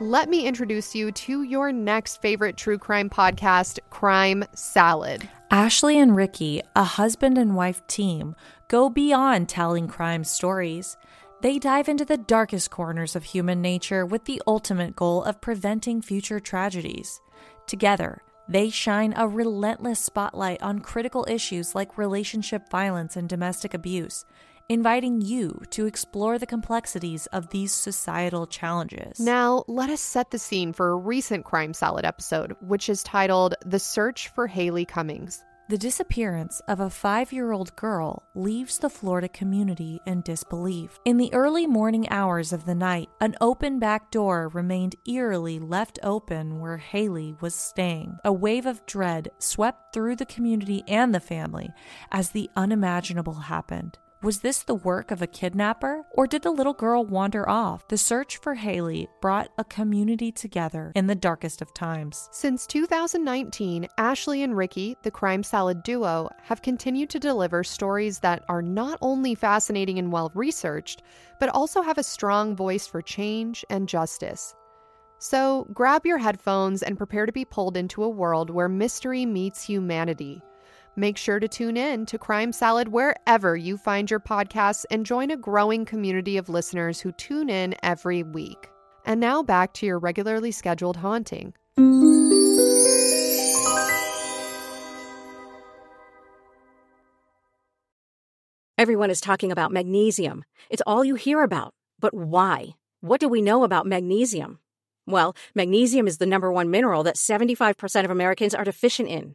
let me introduce you to your next favorite true crime podcast, Crime Salad. Ashley and Ricky, a husband and wife team, go beyond telling crime stories. They dive into the darkest corners of human nature with the ultimate goal of preventing future tragedies. Together, they shine a relentless spotlight on critical issues like relationship violence and domestic abuse, inviting you to explore the complexities of these societal challenges. Now, let us set the scene for a recent Crime Salad episode, which is titled The Search for Haleigh Cummings. The disappearance of a five year old girl leaves the Florida community in disbelief. In the early morning hours of the night, an open back door remained eerily left open where Haleigh was staying. A wave of dread swept through the community and the family as the unimaginable happened. Was this the work of a kidnapper, or did the little girl wander off? The search for Haleigh brought a community together in the darkest of times. Since 2019, Ashley and Ricky, the Crime Salad duo, have continued to deliver stories that are not only fascinating and well researched, but also have a strong voice for change and justice. So grab your headphones and prepare to be pulled into a world where mystery meets humanity. Make sure to tune in to Crime Salad wherever you find your podcasts and join a growing community of listeners who tune in every week. And now back to your regularly scheduled haunting. Everyone is talking about magnesium. It's all you hear about. But why? What do we know about magnesium? Well, magnesium is the number one mineral that 75% of Americans are deficient in.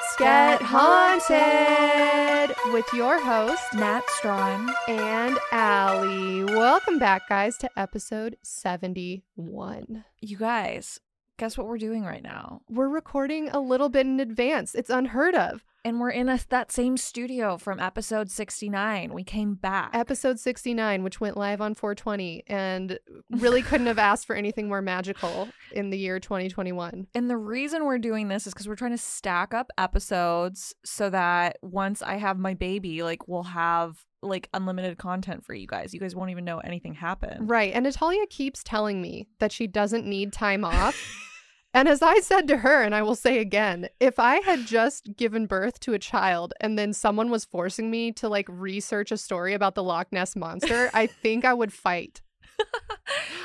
Let's Get Haunted with your host, Nat Strawn. and Allie. Welcome back, guys, to episode 71. You guys, guess what we're doing right now? We're recording a little bit in advance. It's unheard of. And we're in a, that same studio from episode 69. We came back. Episode 69, which went live on 420, and really couldn't have asked for anything more magical in the year 2021. And the reason we're doing this is because we're trying to stack up episodes so that once I have my baby, like we'll have like unlimited content for you guys. You guys won't even know anything happened. Right. And Natalia keeps telling me that she doesn't need time off. and as I said to her, and I will say again, if I had just given birth to a child and then someone was forcing me to like research a story about the Loch Ness monster, I think I would fight.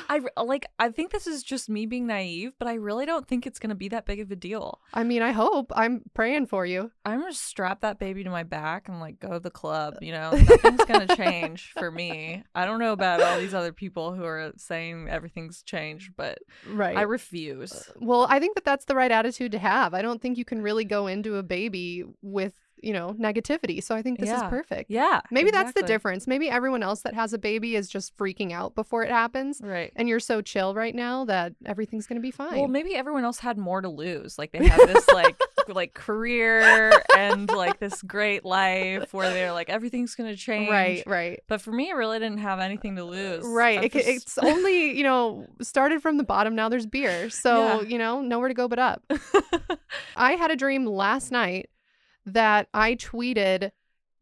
I like I think this is just me being naive, but I really don't think it's going to be that big of a deal. I mean, I hope. I'm praying for you. I'm going to strap that baby to my back and like go to the club, you know. Nothing's going to change for me. I don't know about all these other people who are saying everything's changed, but Right. I refuse. well, I think that that's the right attitude to have. I don't think you can really go into a baby with, you know, negativity. So I think this is perfect. Yeah. Maybe that's the difference. Maybe everyone else that has a baby is just freaking out before it happens. Right. And you're so chill right now that everything's going to be fine. Well, maybe everyone else had more to lose. Like they had this like like career and like this great life where they're like everything's gonna change. right, right. But for me, I really didn't have anything to lose. Right. It, just- it's only, you know, started from the bottom. Now there's beer. So, Yeah. you know, nowhere to go but up. I had a dream last night that I tweeted,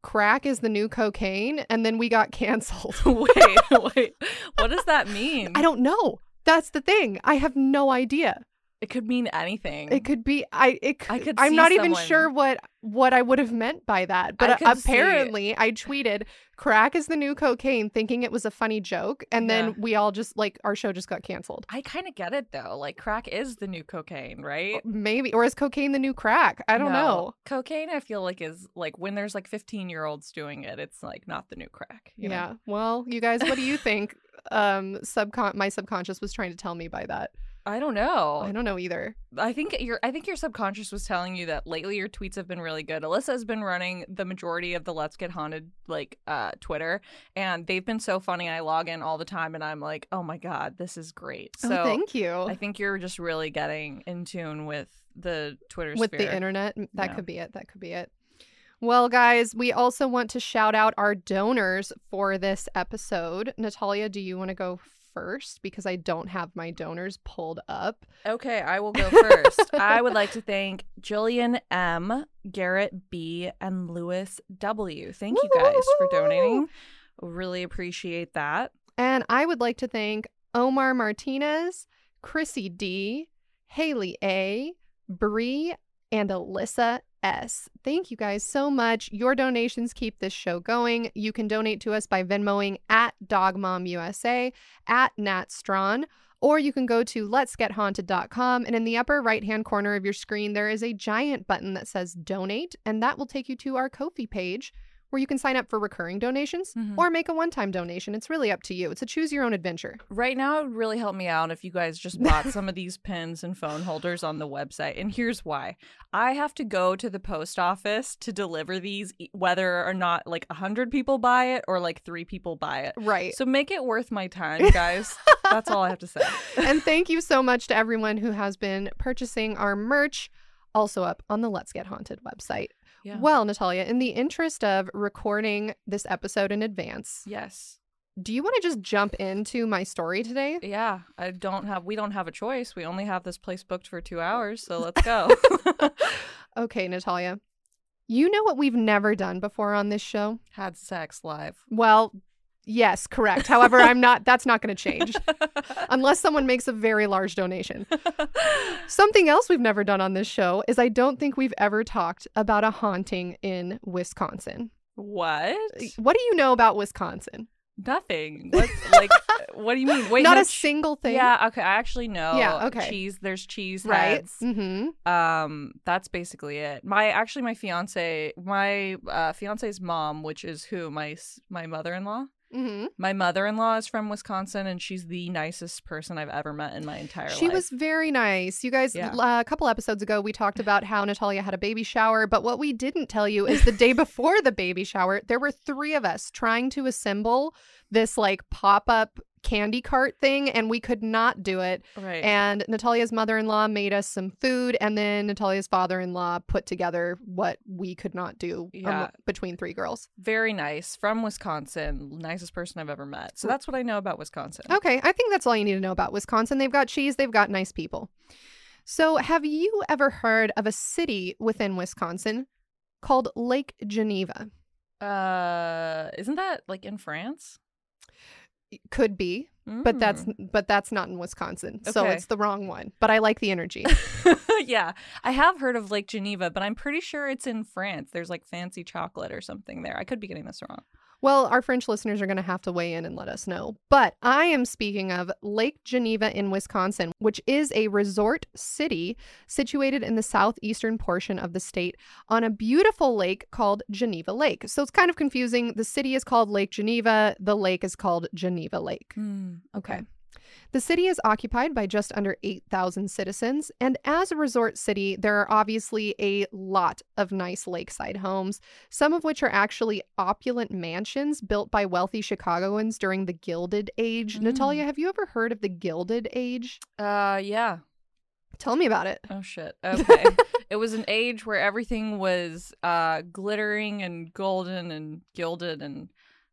crack is the new cocaine. And then we got canceled. wait, wait. What does that mean? I don't know. That's the thing. I have no idea. It could mean anything. It could be I it I could I'm not even sure what what I would have meant by that. But I uh, see- apparently I tweeted crack is the new cocaine thinking it was a funny joke and then we all just like our show just got canceled. I kind of get it though. Like crack is the new cocaine, right? Maybe or is cocaine the new crack? I don't No. know. Cocaine, I feel like is like when there's like 15 year olds doing it, it's like not the new crack. you know? Yeah. Well, you guys, what do you think? um, subcon my subconscious was trying to tell me by that. I don't know. I don't know either. I think your I think your subconscious was telling you that lately your tweets have been really good. Alyssa has been running the majority of the Let's Get Haunted like uh Twitter and they've been so funny. I log in all the time and I'm like, "Oh my god, this is great." So oh, thank you. I think you're just really getting in tune with the Twitter with sphere. the internet. That Yeah. could be it. That could be it. Well, guys, we also want to shout out our donors for this episode. Natalia, do you want to go first? Because I don't have my donors pulled up. Okay, I will go first. I would like to thank Jillian M, Garrett B, and Lewis W. Thank you guys for donating. Really appreciate that. And I would like to thank Omar Martinez, Chrissy D, Haley A, Bree, and Alyssa S. Thank you guys so much. Your donations keep this show going. You can donate to us by Venmoing at DogMomUSA, at Nat Strawn, or you can go to letsgethaunted.com and in the upper right hand corner of your screen, there is a giant button that says donate, and that will take you to our Ko-fi page where you can sign up for recurring donations Mhm. or make a one time donation. It's really up to you. It's a choose your own adventure. Right now, it would really help me out if you guys just bought some of these pins and phone holders on the website. And here's why I have to go to the post office to deliver these, whether or not like 100 people buy it or like three people buy it. Right. So make it worth my time, guys. That's all I have to say. and thank you so much to everyone who has been purchasing our merch, also up on the Let's Get Haunted website. Yeah. Well, Natalia, in the interest of recording this episode in advance, yes. do you want to just jump into my story today? Yeah, I don't have. We don't have a choice. We only have this place booked for two hours, so let's go. Okay, Natalia. You know what we've never done before on this show? Had sex live. Well, yes, correct. However, I'm not that's not going to change unless someone makes a very large donation. Something else we've never done on this show is I don't think we've ever talked about a haunting in Wisconsin. what? What do you know about Wisconsin? Nothing. What? Like, what do you mean? Wait, Not no, a single thing. Yeah. Okay. I actually know. Yeah, okay. Cheese. There's cheese Right. heads. Mm-hmm. Um. That's basically it. My actually my fiance my uh, fiance's mom, which is who my my mother in law. Mm-hmm. My mother in law is from Wisconsin, and she's the nicest person I've ever met in my entire life. She was very nice. You guys, Yeah. uh, a couple episodes ago, we talked about how Natalia had a baby shower. But what we didn't tell you is the day before the baby shower, there were three of us trying to assemble this like pop up candy cart thing, and we could not do it. right. And Natalia's mother in law made us some food, and then Natalia's father in law put together what we could not do um, Yeah. between three girls. very nice from Wisconsin. Nicest person I've ever met. So that's what I know about Wisconsin. Okay, I think that's all you need to know about Wisconsin. They've got cheese, they've got nice people. So, have you ever heard of a city within Wisconsin called Lake Geneva? Uh, isn't that like in France? Could be, but that's Mm. but that's not in Wisconsin. So Okay. it's the wrong one. But I like the energy. yeah, I have heard of Lake Geneva, but I'm pretty sure it's in France. There's like fancy chocolate or something there. I could be getting this wrong. Well, our French listeners are going to have to weigh in and let us know. But I am speaking of Lake Geneva in Wisconsin, which is a resort city situated in the southeastern portion of the state on a beautiful lake called Geneva Lake. So it's kind of confusing. The city is called Lake Geneva, the lake is called Geneva Lake. Hmm, okay. The city is occupied by just under 8,000 citizens, and as a resort city, there are obviously a lot of nice lakeside homes, some of which are actually opulent mansions built by wealthy Chicagoans during the Gilded Age. Mm. Natalia, have you ever heard of the Gilded Age? Uh, yeah. Tell me about it. Oh shit. Okay. it was an age where everything was uh glittering and golden and gilded and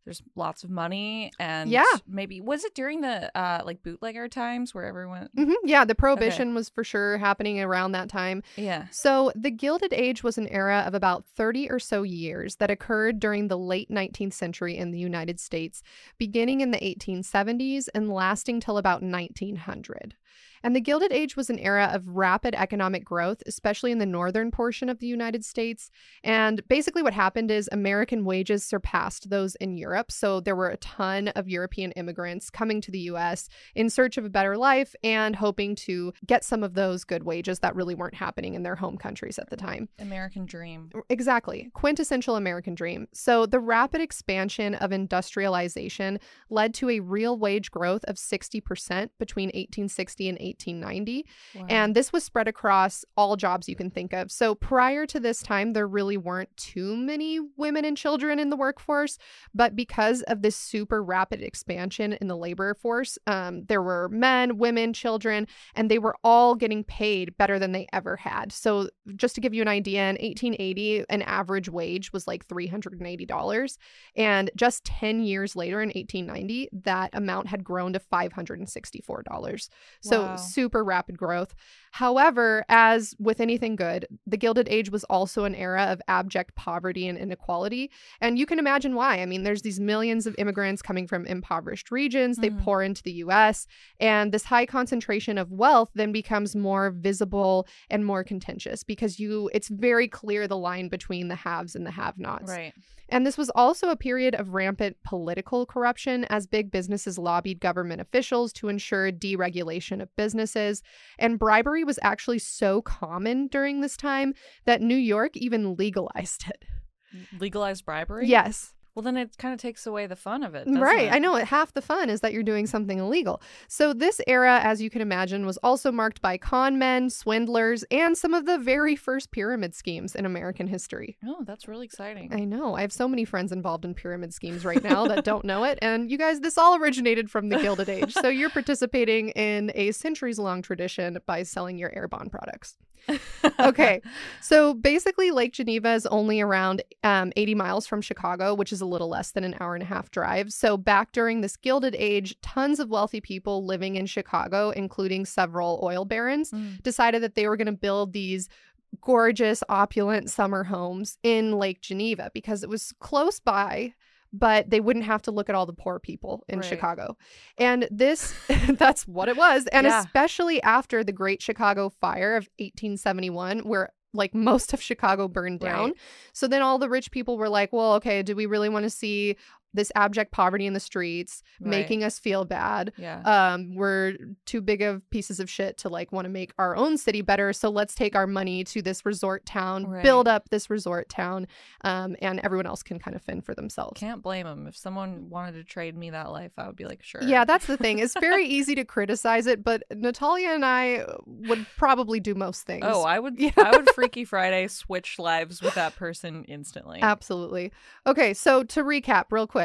there's lots of money and Yeah. maybe was it during the uh like bootlegger times where everyone hmm Yeah, the Prohibition was for sure happening around that time. yeah So, the Gilded Age was an era of about 30 or so years that occurred during the late 19th century in the United States, beginning in the 1870s and lasting till about 1900. And the Gilded Age was an era of rapid economic growth, especially in the northern portion of the United States. And basically, what happened is American wages surpassed those in Europe. So there were a ton of European immigrants coming to the US in search of a better life and hoping to get some of those good wages that really weren't happening in their home countries at the time. American dream. Exactly. Quintessential American dream. So the rapid expansion of industrialization led to a real wage growth of 60% between 1860 and 1890. Wow. And this was spread across all jobs you can think of. So prior to this time, there really weren't too many women and children in the workforce. But because of this super rapid expansion in the labor force, um, there were men, women, children, and they were all getting paid better than they ever had. So just to give you an idea, in 1880, an average wage was like $380. And just 10 years later, in 1890, that amount had grown to $564. So Wow. super rapid growth. However, as with anything good, the Gilded Age was also an era of abject poverty and inequality. And you can imagine why. I mean, there's these millions of immigrants coming from impoverished regions, they Mhm. pour into the US, and this high concentration of wealth then becomes more visible and more contentious because you it's very clear the line between the haves and the have-nots. Right. And this was also a period of rampant political corruption as big businesses lobbied government officials to ensure deregulation of businesses. And bribery was actually so common during this time that New York even legalized it. Legalized bribery? Yes. Well, then it kind of takes away the fun of it. Right. it? I know it. Half the fun is that you're doing something illegal. So, this era, as you can imagine, was also marked by con men, swindlers, and some of the very first pyramid schemes in American history. Oh, that's really exciting. I know. I have so many friends involved in pyramid schemes right now that don't know it. And you guys, this all originated from the Gilded Age. So you're participating in a centuries long tradition by selling your Arbonne products. Okay. So basically, Lake Geneva is only around um, 80 miles from Chicago, which is a little less than an hour and a half drive. So back during this Gilded Age, tons of wealthy people living in Chicago, including several oil barons, Mm. decided that they were going to build these gorgeous, opulent summer homes in Lake Geneva because it was close by. But they wouldn't have to look at all the poor people in Right. Chicago. And this, that's what it was. And Yeah. especially after the Great Chicago Fire of 1871, where like most of Chicago burned down. Right. So then all the rich people were like, well, okay, do we really want to see this abject poverty in the streets Right. making us feel bad? Yeah. um we're too big of pieces of shit to like want to make our own city better so let's take our money to this resort town Right. build up this resort town um and everyone else can kind of fend for themselves Can't blame them. If someone wanted to trade me that life, I would be like, sure. yeah that's the thing it's very easy to criticize it but natalia and i would probably do most things Oh, I would. Yeah. I would Freaky Friday switch lives with that person instantly. Absolutely. Okay, so to recap real quick.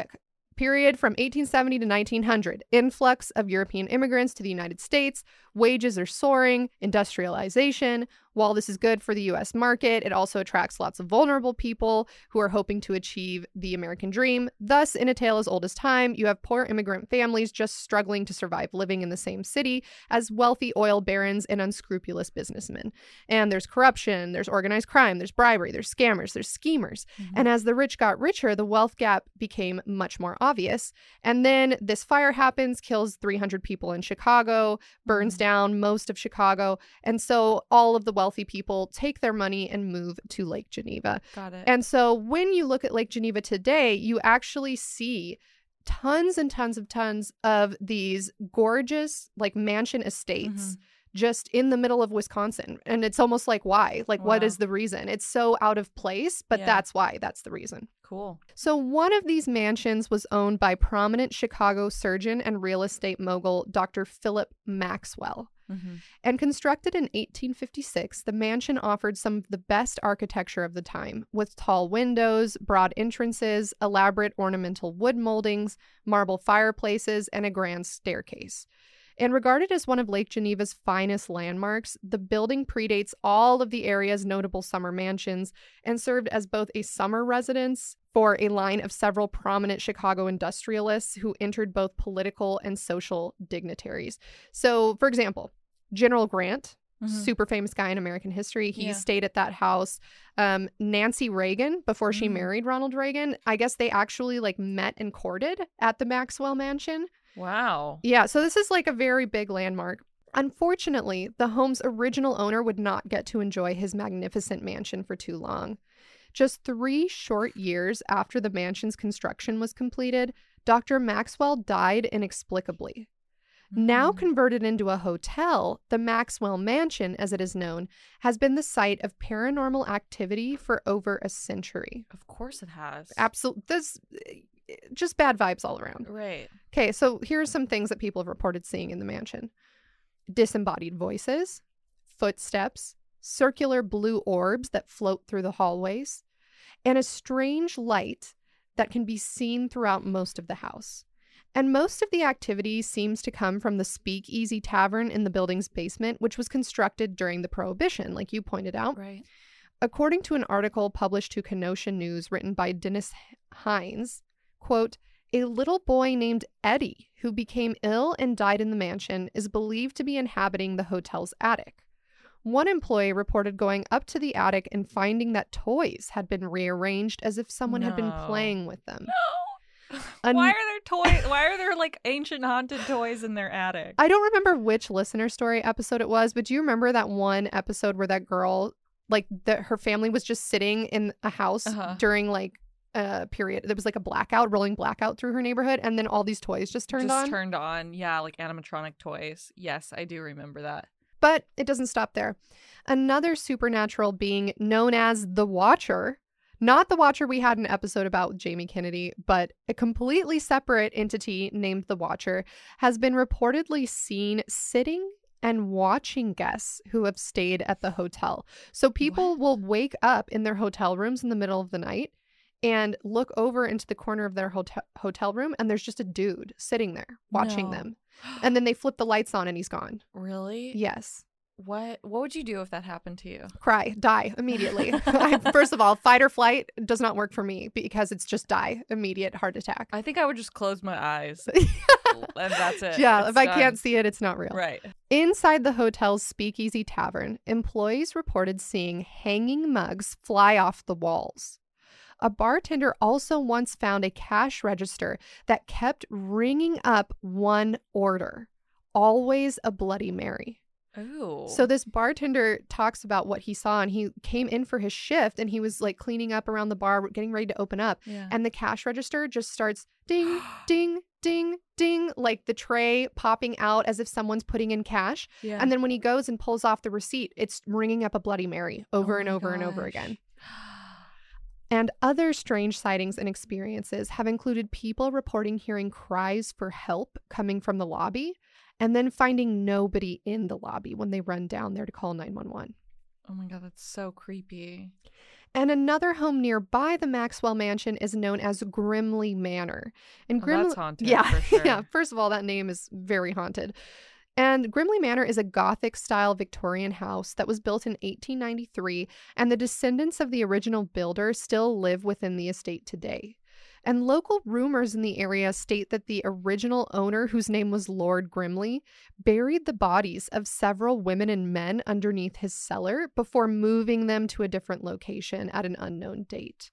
Period from 1870 to 1900. Influx of European immigrants to the United States. Wages are soaring. Industrialization. While this is good for the US market, it also attracts lots of vulnerable people who are hoping to achieve the American dream. Thus, in a tale as old as time, you have poor immigrant families just struggling to survive living in the same city as wealthy oil barons and unscrupulous businessmen. And there's corruption, there's organized crime, there's bribery, there's scammers, there's schemers. Mhm. And as the rich got richer, the wealth gap became much more obvious. And then this fire happens, kills 300 people in Chicago, burns Mhm. Down most of Chicago. And so all of the wealthy people take their money and move to Lake Geneva. Got it. And so when you look at Lake Geneva today, you actually see tons and tons of tons of these gorgeous like mansion estates Mhm. just in the middle of Wisconsin. And it's almost like why? Like what Wow. is the reason? It's so out of place, but Yeah. that's why. That's the reason. Cool. So, one of these mansions was owned by prominent Chicago surgeon and real estate mogul Dr. Philip Maxwell. hmm And constructed in 1856, the mansion offered some of the best architecture of the time, with tall windows, broad entrances, elaborate ornamental wood moldings, marble fireplaces, and a grand staircase. And regarded as one of Lake Geneva's finest landmarks, the building predates all of the area's notable summer mansions and served as both a summer residence for a line of several prominent Chicago industrialists who entered both political and social dignitaries. So, for example, General Grant, Mhm. super famous guy in American history, he Yeah. stayed at that house. Um, Nancy Reagan, before she Mm. married Ronald Reagan, I guess they actually like met and courted at the Maxwell Mansion. Wow. Yeah, so this is like a very big landmark. Unfortunately, the home's original owner would not get to enjoy his magnificent mansion for too long. Just three short years after the mansion's construction was completed, Dr. Maxwell died inexplicably. Now Mm. converted into a hotel, the Maxwell Mansion, as it is known, has been the site of paranormal activity for over a century. Of course it has. Absolutely, this just bad vibes all around. Right. Okay, so here are some things that people have reported seeing in the mansion disembodied voices, footsteps, circular blue orbs that float through the hallways, and a strange light that can be seen throughout most of the house. And most of the activity seems to come from the Speakeasy Tavern in the building's basement, which was constructed during the Prohibition, like you pointed out. Right. According to an article published to Kenosha News written by Dennis Hines, quote, a little boy named Eddie, who became ill and died in the mansion, is believed to be inhabiting the hotel's attic. One employee reported going up to the attic and finding that toys had been rearranged as if someone had been playing with them. No. An- why are there toys? Why are there like ancient haunted toys in their attic? I don't remember which listener story episode it was, but do you remember that one episode where that girl, like, that her family was just sitting in a house Uh-huh. during like period? There was like a blackout, rolling blackout through her neighborhood, and then all these toys just turned Just on. turned on. Yeah, like animatronic toys. Yes, I do remember that. But it doesn't stop there. Another supernatural being known as the Watcher, not the Watcher we had an episode about with Jamie Kennedy, but a completely separate entity named the Watcher, has been reportedly seen sitting and watching guests who have stayed at the hotel. So people will wake up in their hotel rooms in the middle of the night and look over into the corner of their hotel hotel room and there's just a dude sitting there watching No. them. And then they flip the lights on and he's gone. really? Yes. What What would you do if that happened to you? cry, die immediately. I- First of all, fight or flight does not work for me because it's just die, immediate heart attack. I think I would just close my eyes and that's it. yeah, It's if I can't see it, it's not real. Right. Inside the hotel's Speakeasy Tavern, employees reported seeing hanging mugs fly off the walls. A bartender also once found a cash register that kept ringing up one order, always a Bloody Mary. Ooh. So this bartender talks about what he saw and he came in for his shift and he was like cleaning up around the bar getting ready to open up yeah. and the cash register just starts ding ding ding ding like the tray popping out as if someone's putting in cash yeah. and then when he goes and pulls off the receipt it's ringing up a bloody mary over Oh and over and over again and other strange sightings and experiences have included people reporting hearing cries for help coming from the lobby and then finding nobody in the lobby when they run down there to call 911. Oh my god, that's so creepy. And another home nearby the Maxwell Mansion is known as Grimley Manor. And Oh, Grimley that's haunted, Yeah. sure. yeah, first of all that name is very haunted. And Grimley Manor is a Gothic style Victorian house that was built in 1893, and the descendants of the original builder still live within the estate today. And local rumors in the area state that the original owner, whose name was Lord Grimley, buried the bodies of several women and men underneath his cellar before moving them to a different location at an unknown date.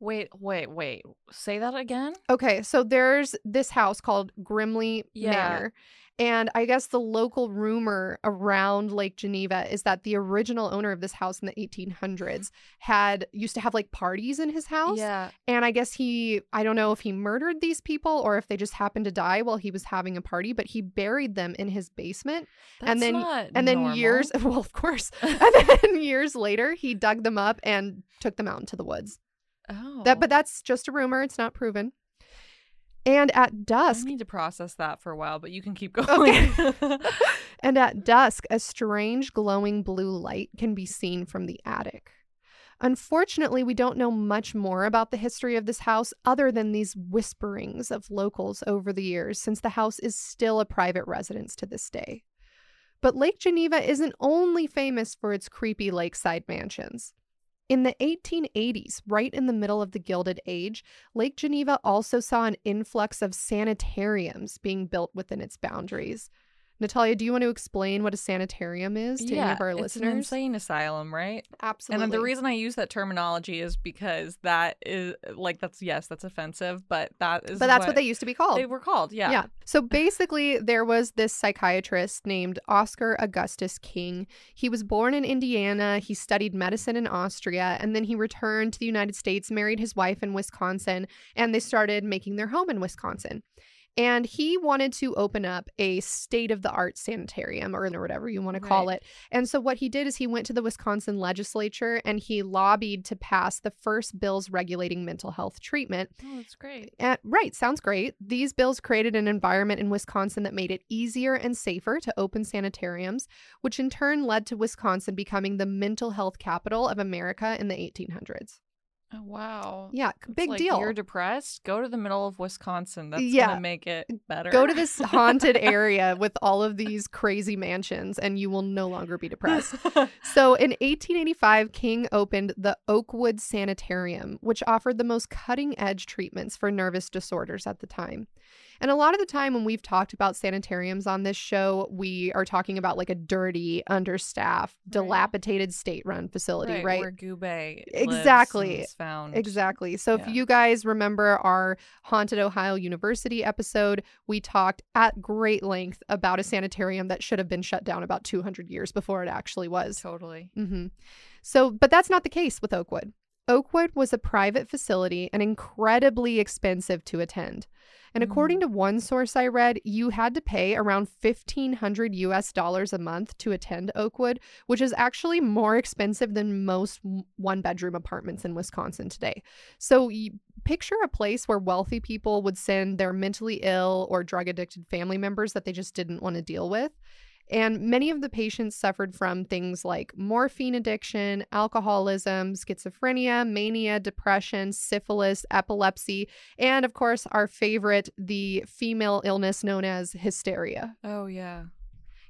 Wait, wait, wait. Say that again? Okay, so there's this house called Grimley Yeah. Manor. And I guess the local rumor around Lake Geneva is that the original owner of this house in the 1800s had used to have like parties in his house. Yeah. And I guess he, I don't know if he murdered these people or if they just happened to die while he was having a party, but he buried them in his basement. That's And then- And then normal. years, well, of course. and then years later, he dug them up and took them out into the woods. Oh. That, but oh. that's just a rumor. It's not proven. And at dusk, I need to process that for a while, but you can keep going. and at dusk, a strange glowing blue light can be seen from the attic. Unfortunately, we don't know much more about the history of this house other than these whisperings of locals over the years, since the house is still a private residence to this day. But Lake Geneva isn't only famous for its creepy lakeside mansions. In the 1880s, right in the middle of the Gilded Age, Lake Geneva also saw an influx of sanitariums being built within its boundaries. Natalia, do you want to explain what a sanitarium is to yeah, any of our it's listeners? an insane asylum, right? Absolutely. And then the reason I use that terminology is because that is like that's yes, that's offensive, but that is but that's what, they used to be called. they were called. Yeah. Yeah. So basically, there was this psychiatrist named Oscar Augustus King. He was born in Indiana. He studied medicine in Austria, and then he returned to the United States, married his wife in Wisconsin, and they started making their home in Wisconsin. And he wanted to open up a state of the art sanitarium or, or whatever you want to call Right. it. And so, what he did is he went to the Wisconsin legislature and he lobbied to pass the first bills regulating mental health treatment. Oh, that's great. Uh, right, sounds great. These bills created an environment in Wisconsin that made it easier and safer to open sanitariums, which in turn led to Wisconsin becoming the mental health capital of America in the 1800s. Oh, wow. Yeah, big like, deal. You're depressed. Go to the middle of Wisconsin. That's Yeah. gonna make it better. Go to this haunted area with all of these crazy mansions, and you will no longer be depressed. So in 1885, King opened the Oakwood Sanitarium, which offered the most cutting edge treatments for nervous disorders at the time. And a lot of the time, when we've talked about sanitariums on this show, we are talking about like a dirty, understaffed, dilapidated state run facility, right? Where Goubet Exactly. lives and is found. Exactly. So Yeah. if you guys remember our Haunted Ohio University episode, we talked at great length about a sanitarium that should have been shut down about 200 years before it actually was. Totally. Mm-hmm. So, but that's not the case with Oakwood. Oakwood was a private facility and incredibly expensive to attend. And according mm. to one source I read, you had to pay around 1500 US dollars a month to attend Oakwood, which is actually more expensive than most one bedroom apartments in Wisconsin today. So you picture a place where wealthy people would send their mentally ill or drug addicted family members that they just didn't want to deal with. And many of the patients suffered from things like morphine addiction, alcoholism, schizophrenia, mania, depression, syphilis, epilepsy, and of course, our favorite, the female illness known as hysteria. Oh yeah.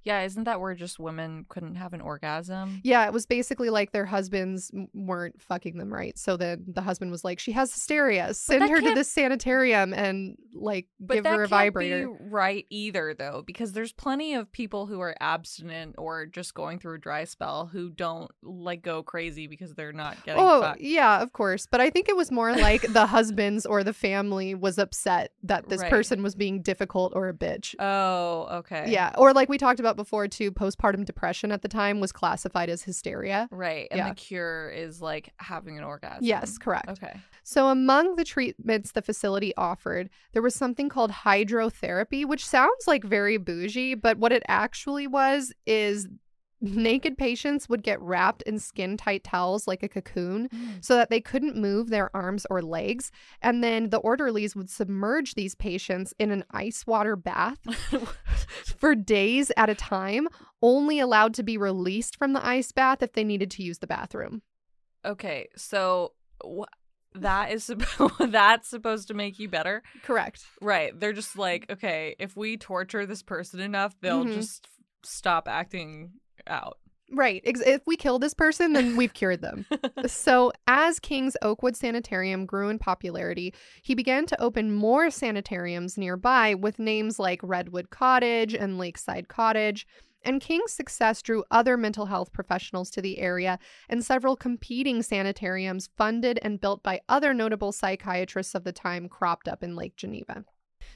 Yeah, isn't that where just women couldn't have an orgasm? Yeah, it was basically like their husbands weren't fucking them right. So then the husband was like, she has hysteria. Send her to this sanitarium and like give her a vibrator. be right either, though, because there's plenty of people who are abstinent or just going through a dry spell who don't like go crazy because they're not getting Oh, fucked. yeah, of course. But I think it was more like the husbands or the family was upset that this Right. person was being difficult or a bitch. Oh, okay. Yeah. Or like we talked about before too, postpartum depression at the time was classified as hysteria. Right. And Yeah. the cure is like having an orgasm. Yes, correct. Okay. So, among the treatments the facility offered, there was something called hydrotherapy, which sounds like very bougie, but what it actually was is naked patients would get wrapped in skin tight towels like a cocoon so that they couldn't move their arms or legs. And then the orderlies would submerge these patients in an ice water bath for days at a time, only allowed to be released from the ice bath if they needed to use the bathroom. okay. So wh- that is that's supposed to make you better. Correct. Right. They're just like, okay, if we torture this person enough, they'll Mhm. just stop acting out. Right. If we kill this person, then we've cured them. so, as King's Oakwood Sanitarium grew in popularity, he began to open more sanitariums nearby with names like Redwood Cottage and Lakeside Cottage. And King's success drew other mental health professionals to the area, and several competing sanitariums funded and built by other notable psychiatrists of the time cropped up in Lake Geneva.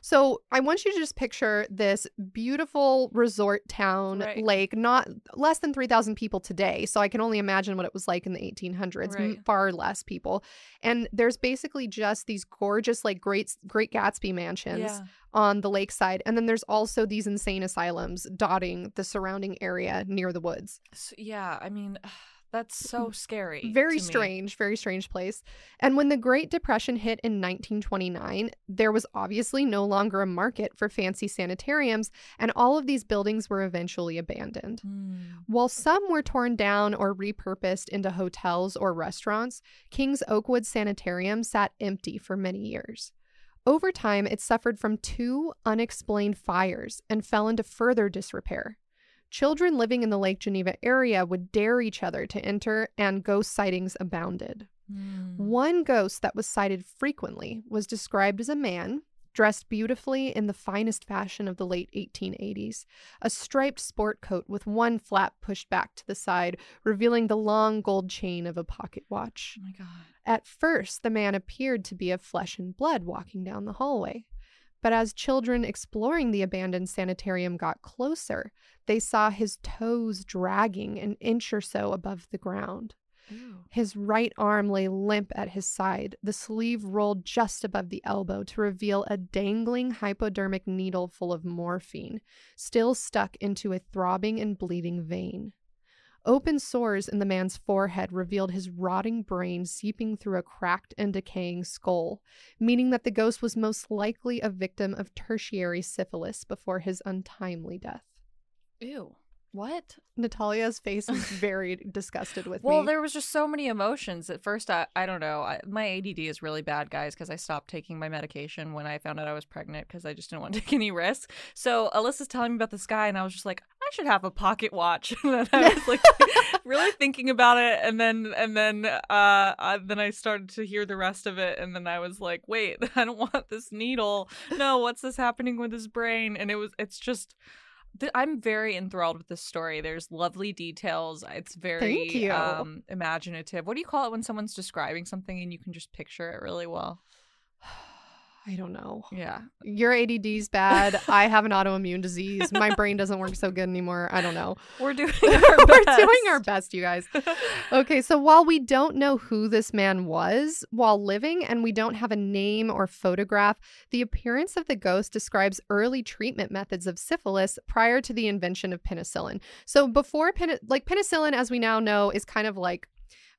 So I want you to just picture this beautiful resort town Right. lake, not less than 3,000 people today. So I can only imagine what it was like in the 1800s, m- Right. far less people. And there's basically just these gorgeous, like great, great Gatsby mansions Yeah. on the lakeside. And then there's also these insane asylums dotting the surrounding area near the woods. So, yeah, I mean, that's so scary. Very to me. strange, very strange place. And when the Great Depression hit in 1929, there was obviously no longer a market for fancy sanitariums, and all of these buildings were eventually abandoned. Hmm. While some were torn down or repurposed into hotels or restaurants, King's Oakwood Sanitarium sat empty for many years. Over time, it suffered from two unexplained fires and fell into further disrepair. Children living in the Lake Geneva area would dare each other to enter, and ghost sightings abounded. Hmm. One ghost that was sighted frequently was described as a man dressed beautifully in the finest fashion of the late 1880s, a striped sport coat with one flap pushed back to the side, revealing the long gold chain of a pocket watch. Oh my god. At first, the man appeared to be of flesh and blood walking down the hallway. But as children exploring the abandoned sanitarium got closer, they saw his toes dragging an inch or so above the ground. Ew. His right arm lay limp at his side, the sleeve rolled just above the elbow to reveal a dangling hypodermic needle full of morphine, still stuck into a throbbing and bleeding vein. Open sores in the man's forehead revealed his rotting brain seeping through a cracked and decaying skull, meaning that the ghost was most likely a victim of tertiary syphilis before his untimely death. Ew. What? Natalia's face is very disgusted with Well, me. Well, there was just so many emotions. At first, I, I don't know. I, my ADD is really bad, guys, because I stopped taking my medication when I found out I was pregnant because I just didn't want to take any risks. So Alyssa's telling me about this guy, and I was just like, I should have a pocket watch. and then I was like, really thinking about it, and then and then uh, uh, then I started to hear the rest of it, and then I was like, wait, I don't want this needle. No, what's this happening with his brain? And it was, it's just. th- I'm very enthralled with this story. There's lovely details. It's very um imaginative. What do you call it when someone's describing something and you can just picture it really well? I don't know. Yeah. Your ADD's bad. I have an autoimmune disease. My brain doesn't work so good anymore. I don't know. We're doing We're our best. doing our best, you guys. Okay, so while we don't know who this man was while living and we don't have a name or photograph, the appearance of the ghost describes early treatment methods of syphilis prior to the invention of penicillin. So before pen- like penicillin as we now know is kind of like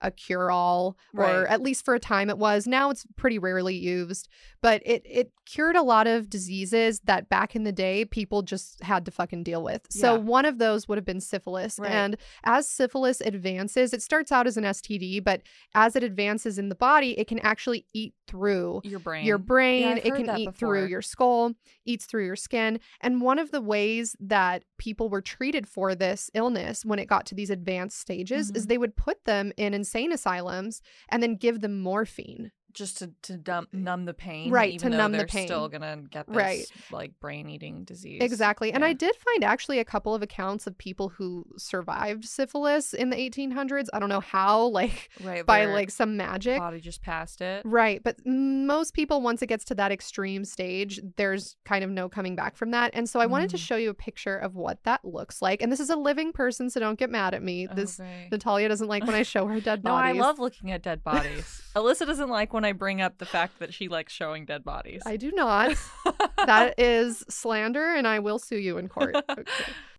a cure-all or at least for a time it was. Now it's pretty rarely used, but it it cured a lot of diseases that back in the day people just had to fucking deal with. So Yeah. one of those would have been syphilis Right. and as syphilis advances, it starts out as an STD, but as it advances in the body, it can actually eat through Your brain. your brain. I've it can eat through your skull, eats through your skin. And one of the ways that people were treated for this illness when it got to these advanced stages is Mhm. they would put them in insane asylums and then give them morphine. Just to to dumb, numb the pain, Right, Even to numb the they're Still pain. gonna get this Right. like brain eating disease. Exactly. And I did find actually a couple of accounts of people who survived syphilis in the 1800s. I don't know how, like right by like some magic. body just passed it. Right. But most people, once it gets to that extreme stage, there's kind of no coming back from that. And so I wanted to Mm. show you a picture of what that looks like. And this is a living person, so don't get mad at me. This Okay. Natalia doesn't like when I show her dead bodies. No, I love looking at dead bodies. Alyssa doesn't like when I bring up the fact that she likes showing dead bodies. I do not. that is slander, and I will sue you in court. Okay.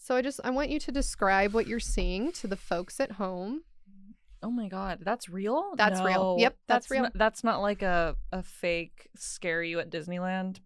So I just I want you to describe what you're seeing to the folks at home. Oh my god, that's real? That's real. No, Yep, that's real. Not, that's not like a, a fake scare you at Disneyland.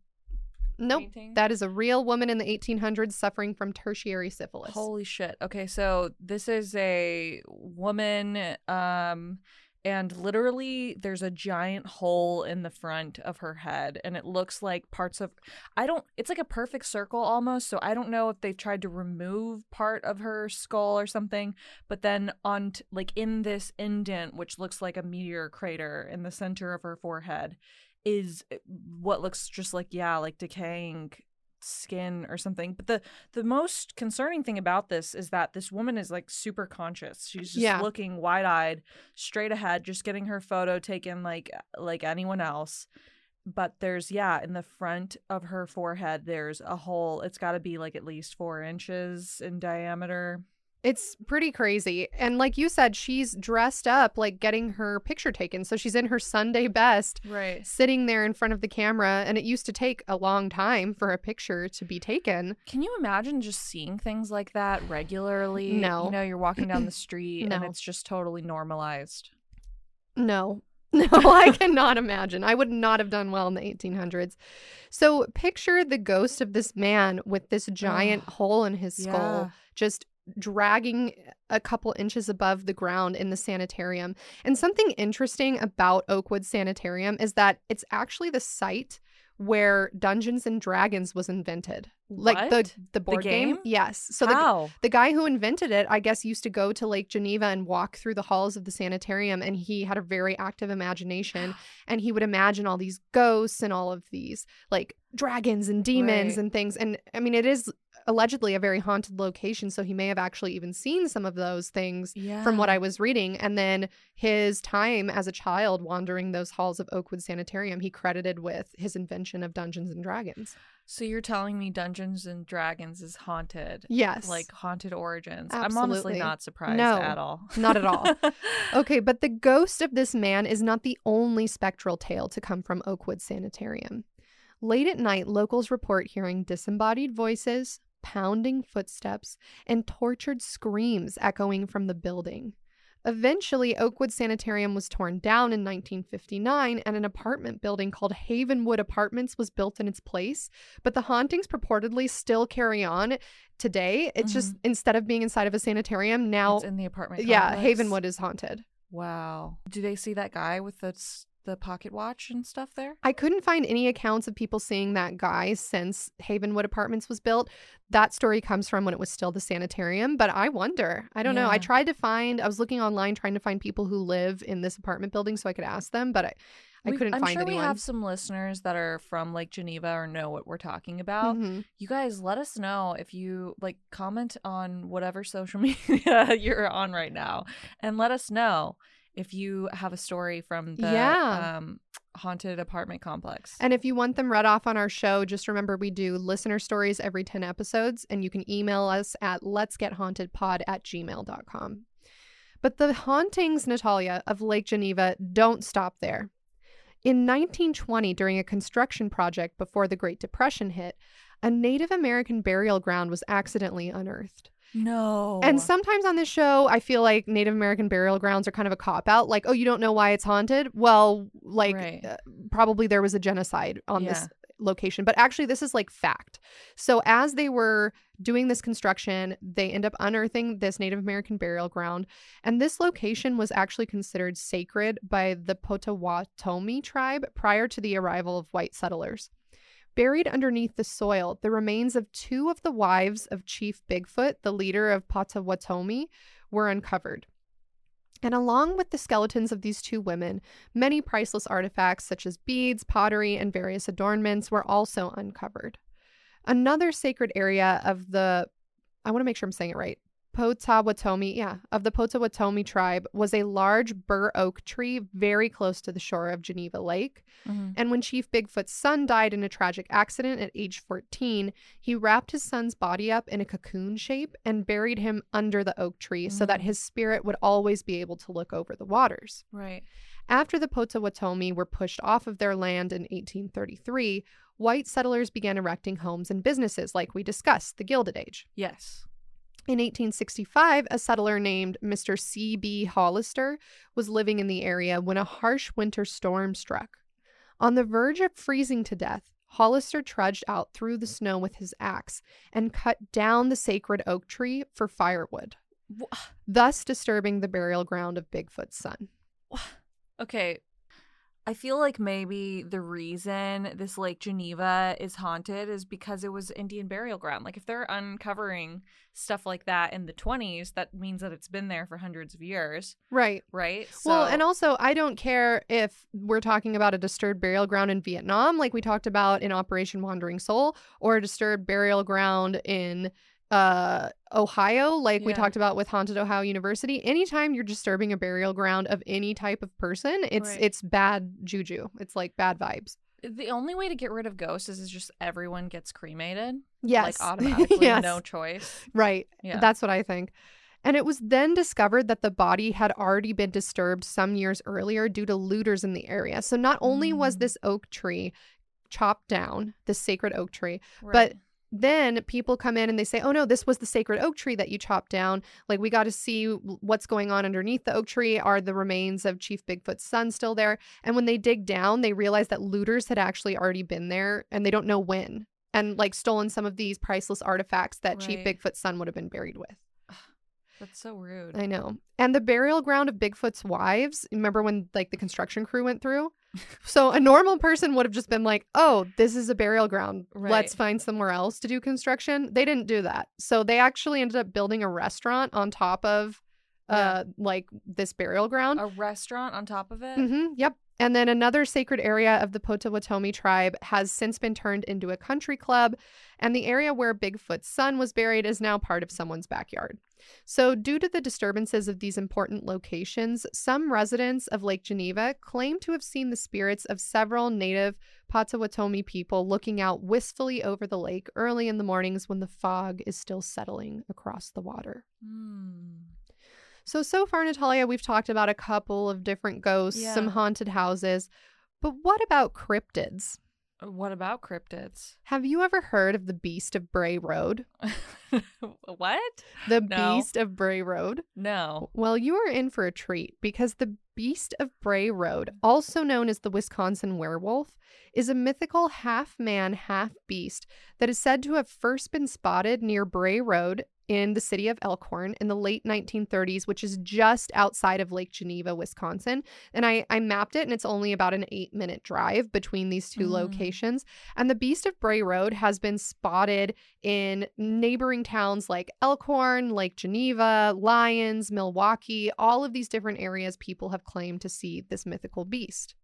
Nope. painting? That is a real woman in the 1800s suffering from tertiary syphilis. Holy shit. Okay, so this is a woman um and literally there's a giant hole in the front of her head and it looks like parts of I don't it's like a perfect circle almost, so I don't know if they've tried to remove part of her skull or something, but then on t- like in this indent which looks like a meteor crater in the center of her forehead is eh, what looks just like yeah, like decaying skin or something. But the the most concerning thing about this is that this woman is like super conscious. She's just Yeah. looking wide-eyed, straight ahead, just getting her photo taken like like anyone else. But there's yeah, in the front of her forehead there's a hole. It's got to be like at least 4 inches in diameter. It's pretty crazy. And like you said, she's dressed up like getting her picture taken. So she's in her Sunday best, Right. sitting there in front of the camera. And it used to take a long time for a picture to be taken. Can you imagine just seeing things like that regularly? No. You know, you're walking down the street and it's just totally normalized. No. No, I cannot imagine. I would not have done well in the 1800s. So picture the ghost of this man with this giant hole in his skull, Yeah. just dragging a couple inches above the ground in the sanitarium. And something interesting about Oakwood Sanitarium is that it's actually the site where Dungeons and Dragons was invented. Like the What? the board game? game? Yes. So the the guy who invented it, I guess, used to go to Lake Geneva and walk through the halls of the sanitarium, and he had a very active imagination. and he would imagine all these ghosts and all of these like dragons and demons Right. and things. And I mean, it is allegedly a very haunted location, so he may have actually even seen some of those things yeah. from what I was reading. And then his time as a child wandering those halls of Oakwood Sanitarium, he credited with his invention of Dungeons and Dragons. So you're telling me Dungeons and Dragons is haunted? Yes. Like haunted origins. I'm honestly not surprised No, at all. not at all. Okay, but the ghost of this man is not the only spectral tale to come from Oakwood Sanitarium. Late at night, locals report hearing disembodied voices, pounding footsteps, and tortured screams echoing from the building. Eventually, Oakwood Sanitarium was torn down in 1959 and an apartment building called Havenwood Apartments was built in its place. But the hauntings purportedly still carry on today. It's just mm-hmm. instead of being inside of a sanitarium, now it's in the apartment. yeah, complex? Havenwood is haunted. Wow. Do they see that guy with the the pocket watch and stuff there? I couldn't find any accounts of people seeing that guy since Havenwood Apartments was built. That story comes from when it was still the sanitarium, but I wonder. I don't know. I tried to find, I was looking online trying to find people who live in this apartment building so I could ask them, but I, I We- couldn't I'm find sure anyone. we have some listeners that are from like Geneva or know what we're talking about. Mhm. You guys, let us know if you like comment on whatever social media you're on right now, and let us know if you have a story from the Yeah. um, haunted apartment complex. And if you want them read off on our show, just remember we do listener stories every 10 episodes, and you can email us at let's get hauntedpod at gmail.com. But the hauntings, Natalia, of Lake Geneva don't stop there. In 1920, during a construction project before the Great Depression hit, a Native American burial ground was accidentally unearthed. No, And sometimes on this show, I feel like Native American burial grounds are kind of a cop out. Like, oh, you don't know why it's haunted? Well, like, Right. uh, probably there was a genocide on Yeah. this location. But actually, this is like fact. So, as they were doing this construction, they end up unearthing this Native American burial ground. And this location was actually considered sacred by the Potawatomi tribe prior to the arrival of white settlers. Buried underneath the soil, the remains of two of the wives of Chief Bigfoot, the leader of Potawatomi, were uncovered. And along with the skeletons of these two women, many priceless artifacts such as beads, pottery, and various adornments were also uncovered. Another sacred area of the, I want to make sure I'm saying it right, Potawatomi, yeah, of the Potawatomi tribe was a large bur oak tree very close to the shore of Geneva Lake. Mhm. And when Chief Bigfoot's son died in a tragic accident at age 14, he wrapped his son's body up in a cocoon shape and buried him under the oak tree so that Mm. his spirit would always be able to look over the waters. right. After the Potawatomi were pushed off of their land in 1833, white settlers began erecting homes and businesses like we discussed, the Gilded Age. Yes. In 1865, a settler named Mr. C.B. Hollister was living in the area when a harsh winter storm struck. On the verge of freezing to death, Hollister trudged out through the snow with his axe and cut down the sacred oak tree for firewood, thus disturbing the burial ground of Bigfoot's son. Okay. I feel like maybe the reason this Lake Geneva is haunted is because it was Indian burial ground. Like if they're uncovering stuff like that in the 20s, that means that it's been there for hundreds of years, Right. right? Well, and also, I don't care if we're talking about a disturbed burial ground in Vietnam, like we talked about in Operation Wandering Soul, or a disturbed burial ground in uh Ohio, like we talked about with Haunted Ohio University. Anytime you're disturbing a burial ground of any type of person, it's Right. it's bad juju. It's like bad vibes. the only way to get rid of ghosts is, is just everyone gets cremated. Yes. Like automatically, yes. no choice. Right. Yeah. That's what I think. And it was then discovered that the body had already been disturbed some years earlier due to looters in the area. So not only was Mm. this oak tree chopped down, this sacred oak tree, Right. but then people come in and they say, "Oh no, this was the sacred oak tree that you chopped down. Like we got to see what's going on underneath the oak tree. Are the remains of Chief Bigfoot's son still there?" And when they dig down, they realize that looters had actually already been there and they don't know when and like stolen some of these priceless artifacts that Chief Bigfoot's son would have been buried with. That's so rude. I know. And the burial ground of Bigfoot's wives, remember when like the construction crew went through? So a normal person would have just been like, "Oh, this is a burial ground. Right. Let's find somewhere else to do construction." They didn't do that. So they actually ended up building a restaurant on top of uh like this burial ground. A restaurant on top of it. hmm yep. And then another sacred area of the Potawatomi tribe has since been turned into a country club, and the area where Bigfoot's son was buried is now part of someone's backyard. So, due to the disturbances of these important locations, some residents of Lake Geneva claim to have seen the spirits of several native Potawatomi people looking out wistfully over the lake early in the mornings when the fog is still settling across the water. Hmm. So, so far, Natalia, we've talked about a couple of different ghosts, some haunted houses. But what about cryptids? Uh, What about cryptids? Have you ever heard of the Beast of Bray Road? what? The No. Beast of Bray Road? No. Well, you are in for a treat because the Beast of Bray Road, also known as the Wisconsin werewolf, is a mythical half man, half beast that is said to have first been spotted near Bray Road in the city of Elkhorn in the late 1930s, which is just outside of Lake Geneva, Wisconsin. And I, I mapped it, and it's only about an eight minute drive between these two Mm. locations. And the Beast of Bray Road has been spotted in neighboring towns like Elkhorn, Lake Geneva, Lyons, Milwaukee, all of these different areas people have claimed to see this mythical beast.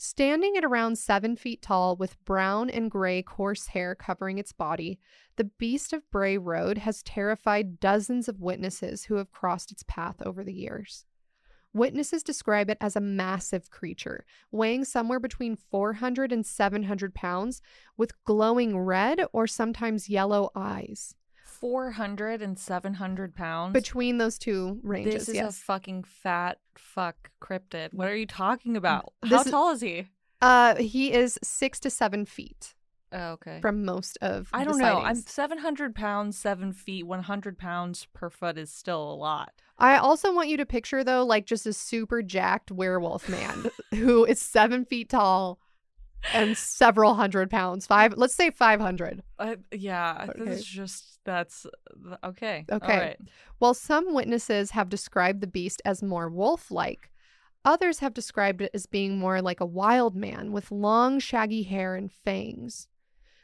Standing at around seven feet tall with brown and gray coarse hair covering its body, the Beast of Bray Road has terrified dozens of witnesses who have crossed its path over the years. Witnesses describe it as a massive creature, weighing somewhere between 400 and 700 pounds, with glowing red or sometimes yellow eyes. 400 and 700 pounds. Between those two ranges, this is yes. a fucking fat fuck cryptid. What are you talking about? This How tall is he? uh, he is six to seven feet Oh, okay. from most of. I don't know. I'm 700 pounds, seven feet. 100 pounds per foot is still a lot. I also want you to picture though, like just a super jacked werewolf man who is seven feet tall and several hundred pounds. Five, let's say five hundred. Uh, yeah, Okay. this is just that's okay. Okay. All right. While some witnesses have described the beast as more wolf-like, others have described it as being more like a wild man with long, shaggy hair and fangs.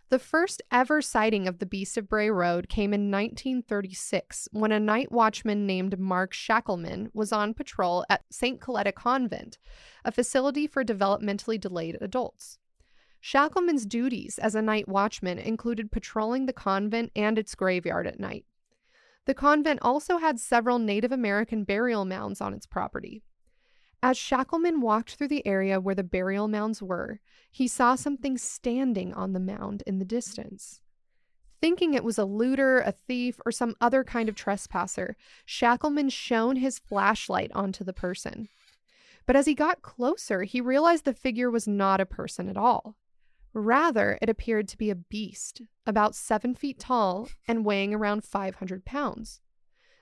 The first ever sighting of the Beast of Bray Road came in 1936 when a night watchman named Mark Shackleman was on patrol at St. Coletta Convent, a facility for developmentally delayed adults. Shackleman's duties as a night watchman included patrolling the convent and its graveyard at night. The convent also had several Native American burial mounds on its property. As Shackleman walked through the area where the burial mounds were, he saw something standing on the mound in the distance. Thinking it was a looter, a thief, or some other kind of trespasser, Shackleman shone his flashlight onto the person. But as he got closer, he realized the figure was not a person at all. Rather, it appeared to be a beast, about seven feet tall and weighing around 500 pounds.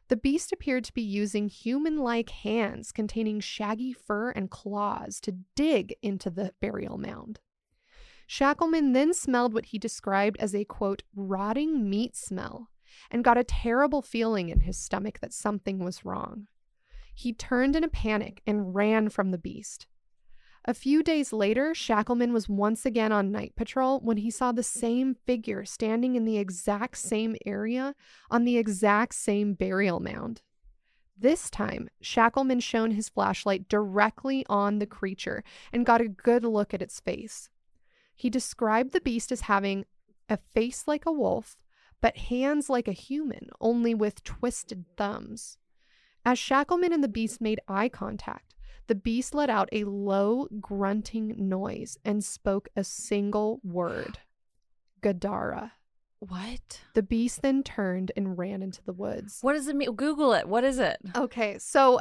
The beast appeared to be using human like hands containing shaggy fur and claws to dig into the burial mound. Shackleman then smelled what he described as a quote, rotting meat smell and got a terrible feeling in his stomach that something was wrong. He turned in a panic and ran from the beast. A few days later, Shackleman was once again on night patrol when he saw the same figure standing in the exact same area on the exact same burial mound. This time, Shackleman shone his flashlight directly on the creature and got a good look at its face. He described the beast as having a face like a wolf, but hands like a human, only with twisted thumbs. As Shackleman and the beast made eye contact, the beast let out a low, grunting noise and spoke a single word Gadara. What? The beast then turned and ran into the woods. What does it mean? Google it. What is it? Okay, so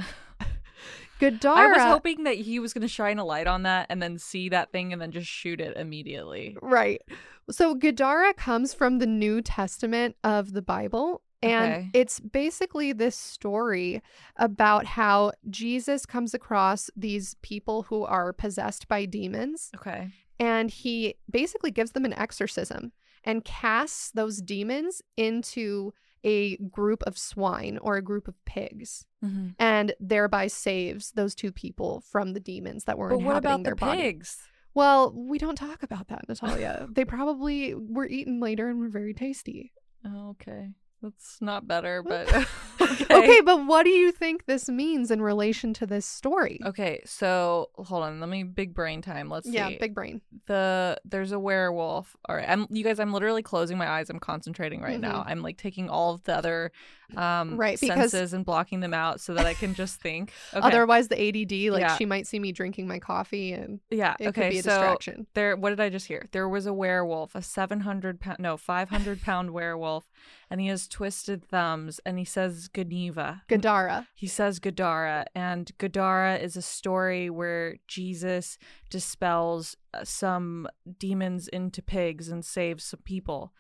Gadara. I was hoping that he was going to shine a light on that and then see that thing and then just shoot it immediately. Right. So Gadara comes from the New Testament of the Bible. And Okay. it's basically this story about how Jesus comes across these people who are possessed by demons Okay. and he basically gives them an exorcism and casts those demons into a group of swine or a group of pigs Mm-hmm. and thereby saves those two people from the demons that were But what inhabiting about their the body. pigs? Well, we don't talk about that, Natalia. they probably were eaten later and were very tasty. Oh, okay, that's not better, but okay. Okay, but what do you think this means in relation to this story? Okay, so hold on. Let me big brain time. Let's yeah, see. big brain. the there's a werewolf. All right, I'm you guys. I'm literally closing my eyes. I'm concentrating right now. I'm like taking all of the other um Mm-hmm. Right, because- senses and blocking them out so that I can just think. Okay. Otherwise, the ADD, like Yeah. she might see me drinking my coffee and yeah. it okay. could be a so distraction. there. What did I just hear? There was a werewolf, a 700 pound, no, 500 pound werewolf, and he has twisted thumbs, and he says Geneva. Gadara. He says Gadara, and Gadara is a story where Jesus dispels uh, some demons into pigs and saves some people.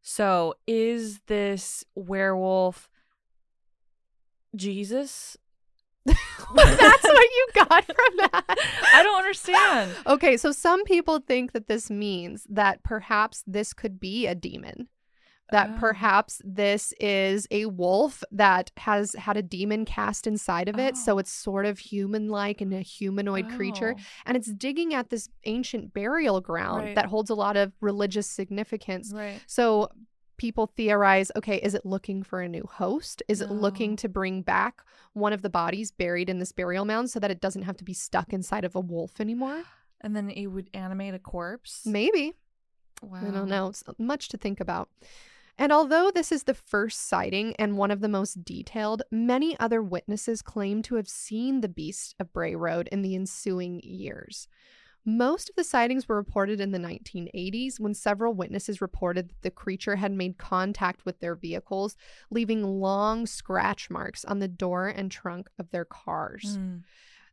So, is this werewolf Jesus? That's what you got from that. I don't understand. Okay, so some people think that this means that perhaps this could be a demon. That Oh. perhaps this is a wolf that has had a demon cast inside of it. So Oh. it's sort of human like and a humanoid creature. Oh, And it's digging at this ancient burial ground Right. that holds a lot of religious significance. Right. So people theorize okay, is it looking for a new host? Is it looking oh. to bring back one of the bodies buried in this burial mound so that it doesn't have to be stuck inside of a wolf anymore? And then it would animate a corpse. Maybe. Wow. I don't know. It's much to think about. And although this is the first sighting and one of the most detailed, many other witnesses claim to have seen the beast of Bray Road in the ensuing years. Most of the sightings were reported in the 1980s when several witnesses reported that the creature had made contact with their vehicles, leaving long scratch marks on the door and trunk of their cars. Mm.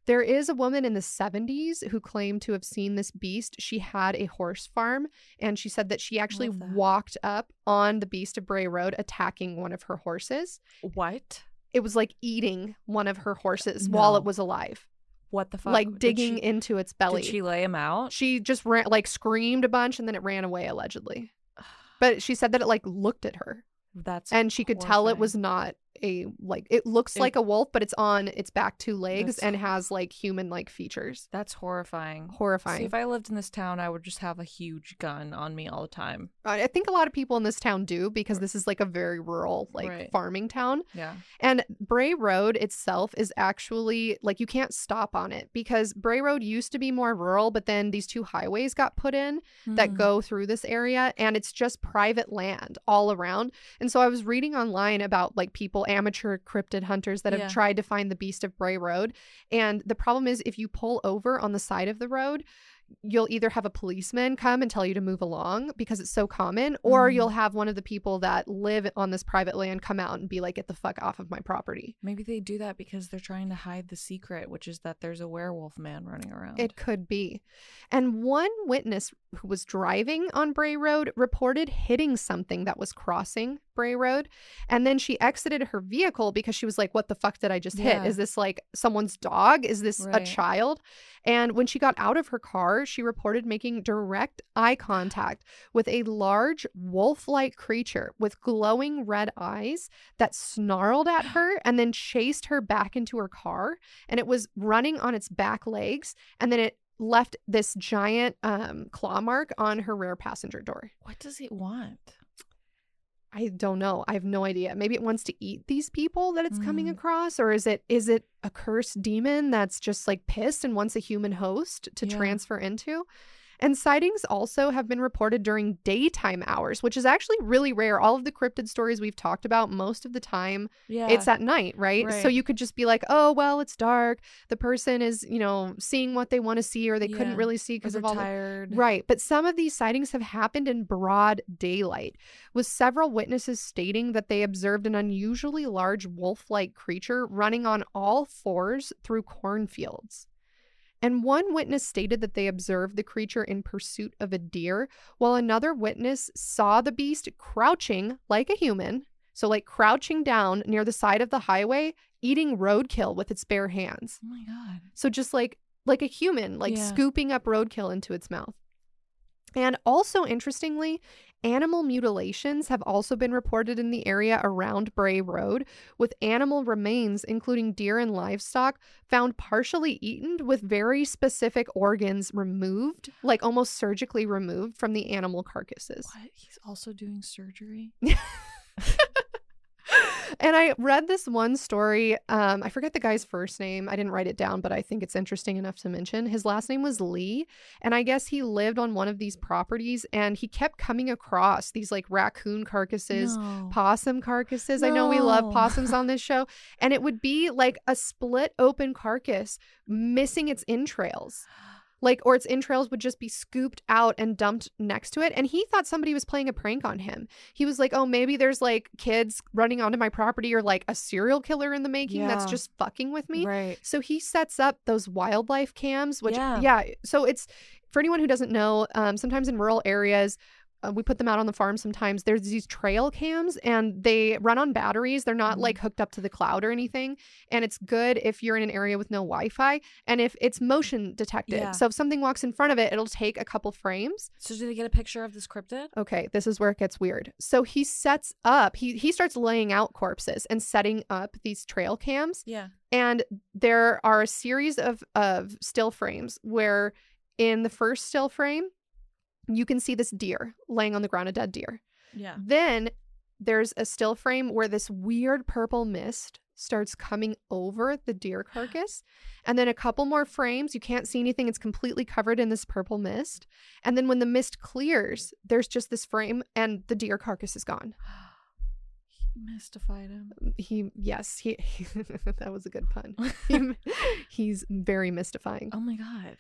There is a woman in the 70s who claimed to have seen this beast. She had a horse farm, and she said that she actually walked up on the beast of Bray Road, attacking one of her horses. What? It was like eating one of her horses while it was alive, What the fuck? like digging she- into its belly. Did she lay him out? she just ran, like screamed a bunch, and then it ran away allegedly. But she said that it like looked at her, That's and she could tell it was not a like. It looks It- like a wolf, but it's on its back two legs and has like human-like features. That's horrifying. Horrifying. See, if I lived in this town, I would just have a huge gun on me all the time. I I think a lot of people in this town do because this is like a very rural, like Right. farming town. Yeah. And Bray Road itself is actually like you can't stop on it because Bray Road used to be more rural, but then these two highways got put in that Mm. go through this area and it's just private land all around. And so I was reading online about like people, amateur cryptid hunters that have Yeah. tried to find the beast of Bray Road. And the problem is if you pull over on the side of the road, you'll either have a policeman come and tell you to move along because it's so common, or Mm. you'll have one of the people that live on this private land come out and be like, get the fuck off of my property. Maybe they do that because they're trying to hide the secret, which is that there's a werewolf man running around. It could be. And one witness who was driving on Bray Road reported hitting something that was crossing Road. And then she exited her vehicle because she was like, What the fuck did I just Yeah. hit? Is this like someone's dog? Is this a child? And when she got out of her car, she reported making direct eye contact with a large wolf like creature with glowing red eyes that snarled at her and then chased her back into her car. And it was running on its back legs. And then it left this giant um, claw mark on her rear passenger door. what does it want? I don't know. I have no idea. Maybe it wants to eat these people that it's coming Mm. across, or is it is it a cursed demon that's just like pissed and wants a human host to Yeah. transfer into? And sightings also have been reported during daytime hours, which is actually really rare. All of the cryptid stories we've talked about, most of the time, Yeah. it's at night, right? So you could just be like, oh, well, it's dark. The person is, you know, seeing what they want to see, or they couldn't really see because of they're the tired. Right. But some of these sightings have happened in broad daylight, with several witnesses stating that they observed an unusually large wolf like creature running on all fours through cornfields. And one witness stated that they observed the creature in pursuit of a deer, while another witness saw the beast crouching like a human, so like crouching down near the side of the highway, eating roadkill with its bare hands. Oh my god. So just like like a human, like Yeah. scooping up roadkill into its mouth. And also, interestingly, animal mutilations have also been reported in the area around Bray Road, with animal remains, including deer and livestock, found partially eaten with very specific organs removed, like almost surgically removed from the animal carcasses. What? He's also doing surgery? and I read this one story. Um, I forget the guy's first name. I didn't write it down, but I think it's interesting enough to mention. His last name was Lee. And I guess he lived on one of these properties and he kept coming across these like raccoon carcasses, No. possum carcasses. I know we love possums on this show. And it would be like a split open carcass missing its entrails. Like, or its entrails would just be scooped out and dumped next to it. And he thought somebody was playing a prank on him. He was like, oh, maybe there's like kids running onto my property or like a serial killer in the making that's just fucking with me. Right. So he sets up those wildlife cams, which, Yeah. yeah. So it's for anyone who doesn't know, um, sometimes in rural areas, uh, we put them out on the farm sometimes. There's these trail cams and they run on batteries. They're not Mhm. like hooked up to the cloud or anything. And it's good if you're in an area with no Wi Fi and if it's motion detected. Yeah. So if something walks in front of it, it'll take a couple frames. So do they get a picture of this cryptid? Okay, this is where it gets weird. So he sets up, he, he starts laying out corpses and setting up these trail cams. Yeah. And there are a series of, of still frames where in the first still frame, you can see this deer laying on the ground, a dead deer. Yeah. Then there's a still frame where this weird purple mist starts coming over the deer carcass. And then a couple more frames, you can't see anything. It's completely covered in this purple mist. And then when the mist clears, there's just this frame and the deer carcass is gone. He mystified him. Mm, he, yes, he, that was a good pun. He- he's very mystifying. Oh my god.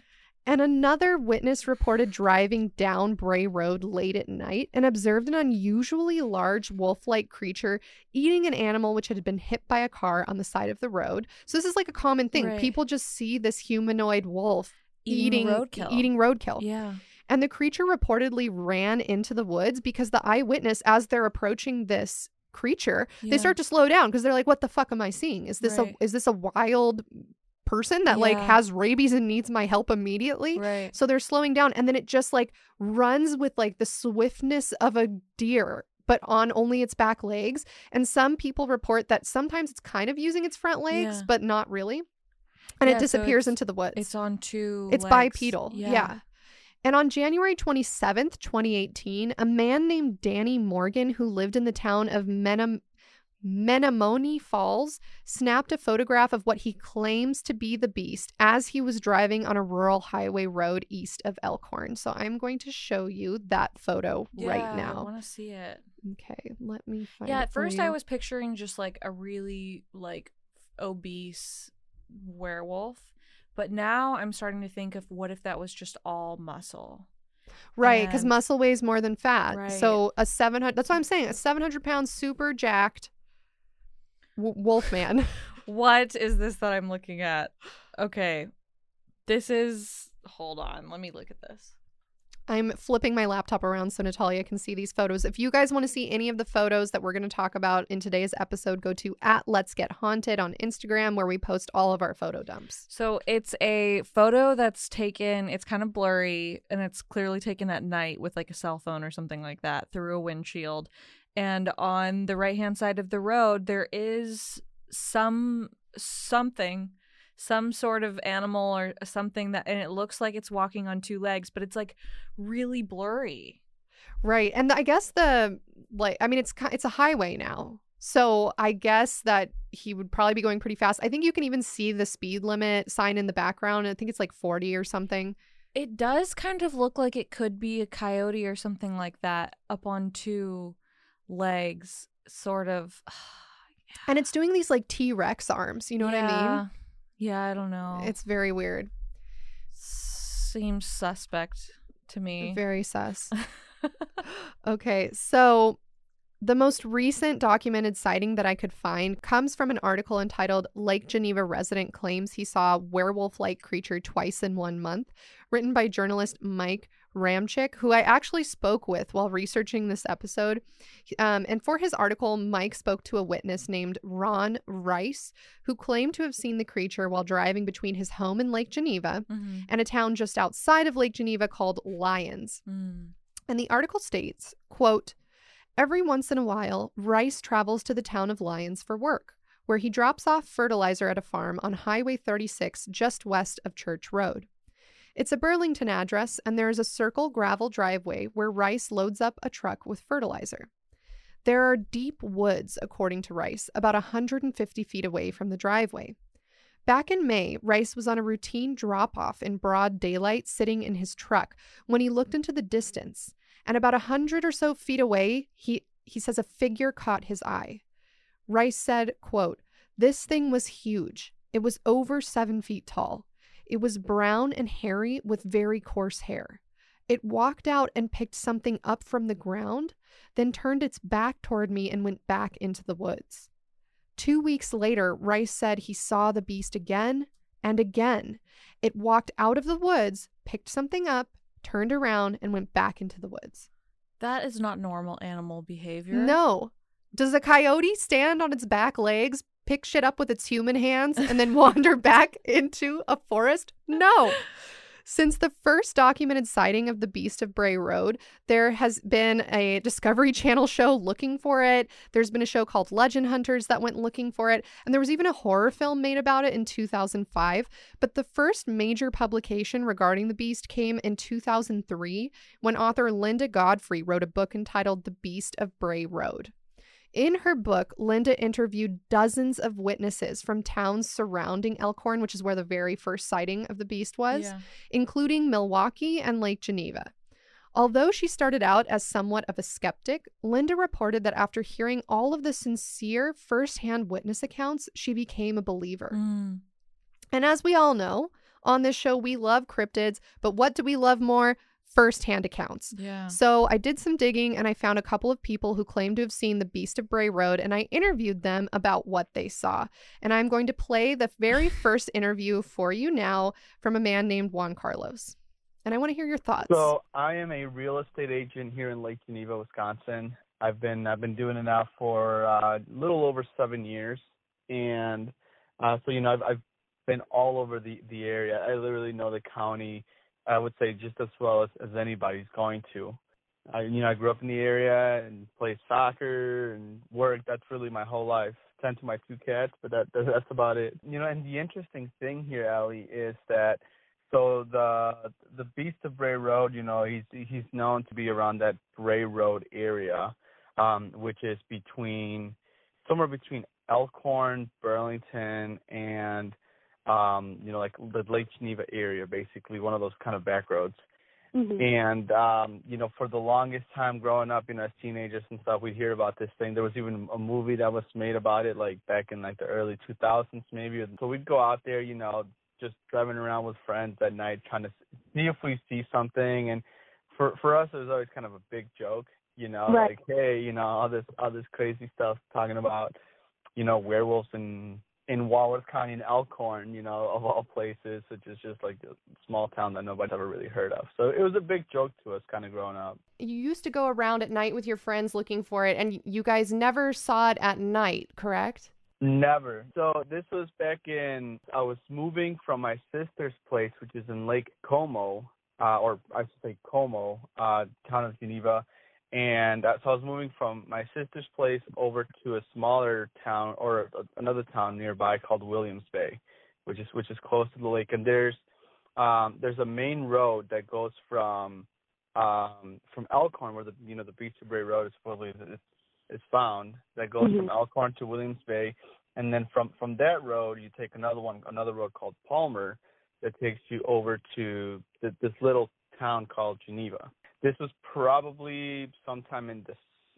And another witness reported driving down Bray Road late at night and observed an unusually large wolf like creature eating an animal which had been hit by a car on the side of the road. So, this is like a common thing. Right. People just see this humanoid wolf Eating, eating roadkill. Eating roadkill. Yeah. And the creature reportedly ran into the woods because the eyewitness, as they're approaching this creature, Yeah. they start to slow down because they're like, "What the fuck am I seeing? Is this Right. a is this a wild person that like has rabies and needs my help immediately?" Right. So they're slowing down, and then it just like runs with like the swiftness of a deer. But on only its back legs. And some people report that sometimes it's kind of using its front legs, Yeah. but not really. And Yeah, it disappears it's- into the woods. It's on two. It's legs. bipedal. Yeah. And on January 27th, 2018, a man named Danny Morgan, who lived in the town of Menem- Menomonee Falls, snapped a photograph of what he claims to be the beast as he was driving on a rural highway road east of Elkhorn. So I'm going to show you that photo right Yeah, I now. want to see it. Okay, let me find Yeah, at first I was picturing just like a really like obese werewolf, but now I'm starting to think of what if that was just all muscle. Right, because muscle weighs more than fat. Right. So a 700, that's what I'm saying, a 700 pound super jacked w- wolf man. What is this that I'm looking at? Okay. This is hold on, let me look at this. I'm flipping my laptop around so Natalia can see these photos. If you guys want to see any of the photos that we're going to talk about in today's episode, go to at Let's Get Haunted on Instagram where we post all of our photo dumps. So it's a photo that's taken, it's kind of blurry and it's clearly taken at night with like a cell phone or something like that through a windshield. And on the right hand side of the road, there is some something, some sort of animal or something that, and it looks like it's walking on two legs, but it's like really blurry. Right. And I guess the like I mean it's it's a highway now. So I guess that he would probably be going pretty fast. I think you can even see the speed limit sign in the background. I think it's like 40 or something. It does kind of look like it could be a coyote or something like that up on two legs, sort of. And it's doing these like T-Rex arms, you know what I mean? Yeah. Yeah, I don't know. It's very weird. seems suspect to me. Very sus. okay, so the most recent documented sighting that I could find comes from an article entitled Lake Geneva Resident Claims He Saw Werewolf Like Creature Twice in One Month, written by journalist Mike Ramchick, who I actually spoke with while researching this episode. Um, and for his article, Mike spoke to a witness named Ron Rice, who claimed to have seen the creature while driving between his home in Lake Geneva Mhm. and a town just outside of Lake Geneva called Lyons. Mm. And the article states, quote, Every once in a while, Rice travels to the town of Lyons for work, where he drops off fertilizer at a farm on Highway 36 just west of Church Road. It's a Burlington address, and there is a circle gravel driveway where Rice loads up a truck with fertilizer. There are deep woods, according to Rice, about 150 feet away from the driveway. Back in May, Rice was on a routine drop off in broad daylight sitting in his truck when he looked into the distance, and about a hundred or so feet away, he, he says a figure caught his eye. Rice said, quote, This thing was huge. It was over seven feet tall. It was brown and hairy with very coarse hair. It walked out and picked something up from the ground, then turned its back toward me and went back into the woods. Two weeks later, Rice said he saw the beast again and again. It walked out of the woods, picked something up, turned around, and went back into the woods. That is not normal animal behavior. No. Does a coyote stand on its back legs, pick shit up with its human hands, and then wander back into a forest? No. Since the first documented sighting of the Beast of Bray Road, there has been a Discovery Channel show looking for it. There's been a show called Legend Hunters that went looking for it. And there was even a horror film made about it in 2005. But the first major publication regarding the beast came in 2003 when author Linda Godfrey wrote a book entitled The Beast of Bray Road. In her book, Linda interviewed dozens of witnesses from towns surrounding Elkhorn, which is where the very first sighting of the beast was, Yeah. including Milwaukee and Lake Geneva. Although she started out as somewhat of a skeptic, Linda reported that after hearing all of the sincere firsthand witness accounts, she became a believer. Mm. And as we all know, on this show, we love cryptids, but what do we love more? Firsthand accounts. Yeah. So I did some digging and I found a couple of people who claim to have seen the Beast of Bray Road and I interviewed them about what they saw. And I'm going to play the very first interview for you now from a man named Juan Carlos. And I want to hear your thoughts. So I am a real estate agent here in Lake Geneva, Wisconsin. I've been I've been doing it now for uh, a little over seven years, and uh, so you know I've I've been all over the the area. I literally know the county. I would say just as well as, as anybody's going to. I you know I grew up in the area and played soccer and worked. That's really my whole life. Tend to my two cats, but that that's about it. You know, and the interesting thing here, Allie, is that so the the Beast of Bray Road, you know, he's he's known to be around that Bray Road area, um, which is between somewhere between Elkhorn, Burlington, and um, you know, like the Lake Geneva area, basically one of those kind of back roads. And um, you know, for the longest time growing up, you know, as teenagers and stuff, we'd hear about this thing. There was even a movie that was made about it, like back in like the early 2000s, maybe. So we'd go out there, you know, just driving around with friends at night, trying to see if we see something. And for for us, it was always kind of a big joke, you know, Right. like hey, you know, all this all this crazy stuff talking about, you know, werewolves in in Walworth County in Elkhorn, you know, of all places, which is just like a small town that nobody's ever really heard of. So it was a big joke to us, kind of growing up. you used to go around at night with your friends looking for it, and you guys never saw it at night, correct? Never. So this was back in I was moving from my sister's place, which is in Lake Como, uh, or I should say Como, uh, town of Geneva, and uh, so I was moving from my sister's place over to a smaller town or a, another town nearby called Williams Bay, which is which is close to the lake. And there's um, there's a main road that goes from um, from Elkhorn, where the you know the Bray Road is supposedly is, is found, that goes from Elkhorn to Williams Bay, and then from from that road you take another one, another road called Palmer, that takes you over to th- this little town called Geneva. This was probably sometime in this,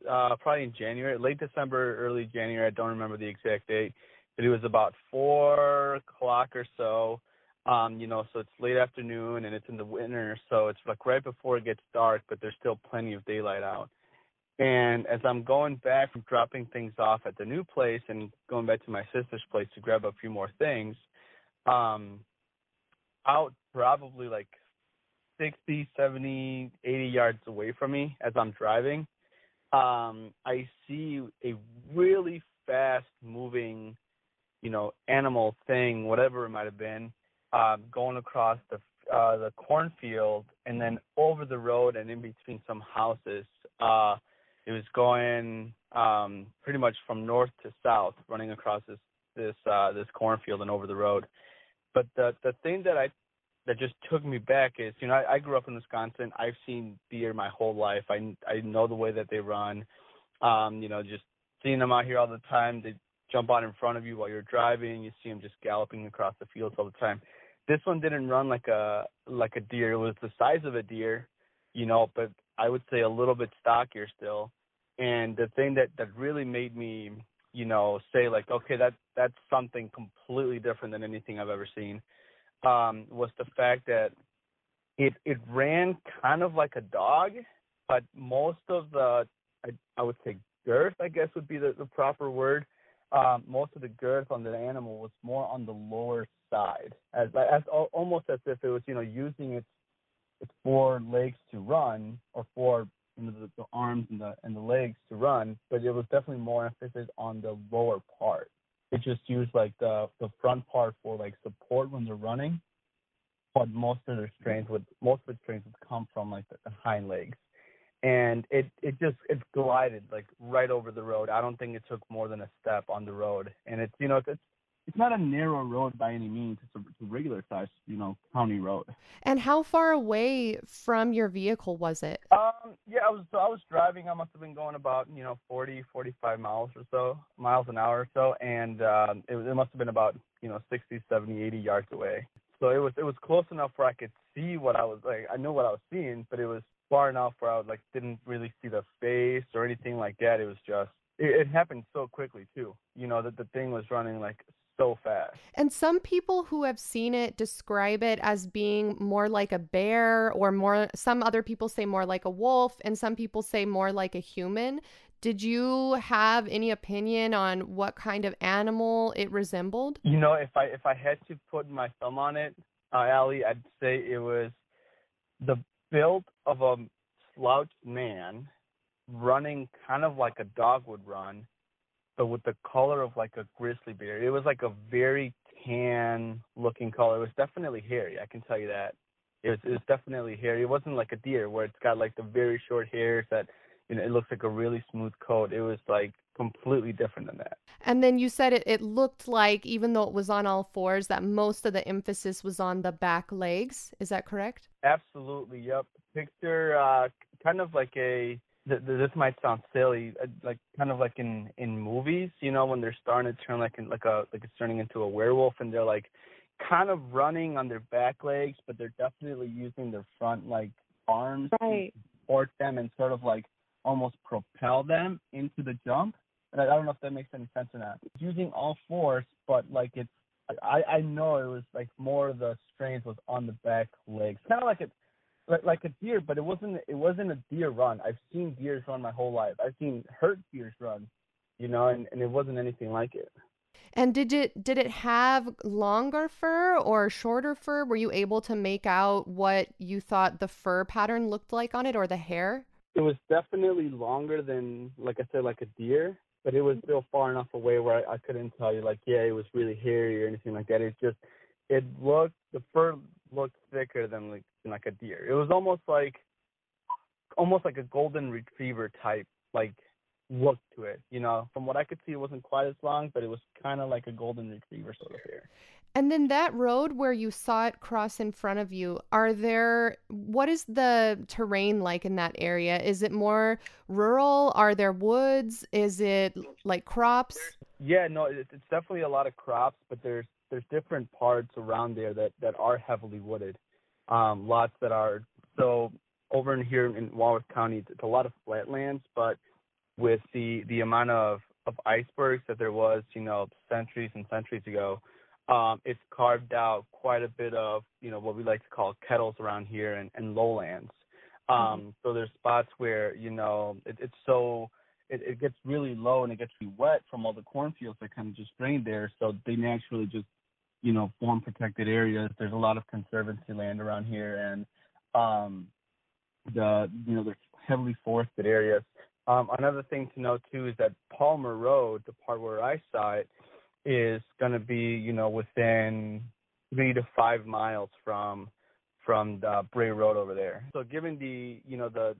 uh, probably in January, late December, early January. I don't remember the exact date, but it was about four o'clock or so. Um, you know, so it's late afternoon and it's in the winter, so it's like right before it gets dark, but there's still plenty of daylight out. And as I'm going back from dropping things off at the new place and going back to my sister's place to grab a few more things, um, out probably like 60, 70, 80 yards away from me as I'm driving, um, I see a really fast moving, you know, animal thing, whatever it might have been, uh, going across the uh, the cornfield and then over the road and in between some houses. Uh, it was going um, pretty much from north to south, running across this this uh, this cornfield and over the road. But the the thing that I that just took me back is, you know, I, I grew up in Wisconsin. I've seen deer my whole life. I I know the way that they run. Um, you know, just seeing them out here all the time. They jump out in front of you while you're driving. You see them just galloping across the fields all the time. This one didn't run like a like a deer. It was the size of a deer, you know, but I would say a little bit stockier still. And the thing that that really made me, you know, say like, okay, that that's something completely different than anything I've ever seen, um, was the fact that it it ran kind of like a dog, but most of the I, I would say girth, I guess would be the, the proper word. Um, most of the girth on the animal was more on the lower side, as as almost as if it was you know using its its four legs to run or four you know, the, the arms and the and the legs to run, but it was definitely more emphasis on the lower part. It just used like the the front part for like support when they're running, but most of their strength would most of its strength would come from like the, the hind legs, and it it just it glided like right over the road. I don't think it took more than a step on the road, and it's you know it's it's not a narrow road by any means. It's a, it's a regular size, you know, county road. And how far away from your vehicle was it? Um, yeah, I was so I was driving. I must have been going about you know 40, 45 miles or so, miles an hour or so, and um, it, it must have been about you know 60, 70, 80 yards away. So it was it was close enough where I could see what I was like. I knew what I was seeing, but it was far enough where I was like didn't really see the face or anything like that. It was just it, it happened so quickly too. You know that the thing was running like so fast. And some people who have seen it describe it as being more like a bear or more some other people say more like a wolf and some people say more like a human. Did you have any opinion on what kind of animal it resembled? You know, if I if I had to put my thumb on it, uh, Allie, I'd say it was the build of a slouched man running kind of like a dog would run but with the color of like a grizzly bear. It was like a very tan looking color. It was definitely hairy. I can tell you that. It was, it was definitely hairy. It wasn't like a deer where it's got like the very short hairs that you know it looks like a really smooth coat. It was like completely different than that. And then you said it, it looked like even though it was on all fours that most of the emphasis was on the back legs. Is that correct? Absolutely. Yep. Picture uh, kind of like a th- th- this might sound silly, uh, like kind of like in in movies, you know, when they're starting to turn like in, like a like it's turning into a werewolf, and they're like kind of running on their back legs, but they're definitely using their front like arms right. to support them and sort of like almost propel them into the jump. And I don't know if that makes any sense or not. It's using all fours, but like it's I I know it was like more of the strength was on the back legs, kind of like it like, like a deer, but it wasn't it wasn't a deer run. I've seen deers run my whole life. I've seen hurt deers run, you know, and, and it wasn't anything like it. And did it did it have longer fur or shorter fur? Were you able to make out what you thought the fur pattern looked like on it or the hair? It was definitely longer than like I said, like a deer, but it was mm-hmm. still far enough away where I, I couldn't tell you like, yeah, it was really hairy or anything like that. It just it looked the fur looked thicker than like like a deer. It was almost like almost like a golden retriever type like look to it. You know, from what I could see, it wasn't quite as long, but it was kind of like a golden retriever sort of hair. And then that road where you saw it cross in front of you, are there, what is the terrain like in that area? Is it more rural? Are there woods? Is it like crops? Yeah, no, it's definitely a lot of crops, but there's there's different parts around there that that are heavily wooded. Um, lots that are so over in here in Walworth County, it's a lot of flatlands, but with the the amount of of icebergs that there was, you know, centuries and centuries ago, um, it's carved out quite a bit of, you know, what we like to call kettles around here and, and lowlands. Um, mm-hmm. So there's spots where, you know, it, it's so it, it gets really low and it gets really wet from all the cornfields that kind of just drain there. So they naturally just you know, form protected areas. There's a lot of conservancy land around here, and um, the you know, they're heavily forested areas. Um, another thing to note too is that Palmer Road, the part where I saw it, is going to be you know within three to five miles from from the Bray Road over there. So given the you know the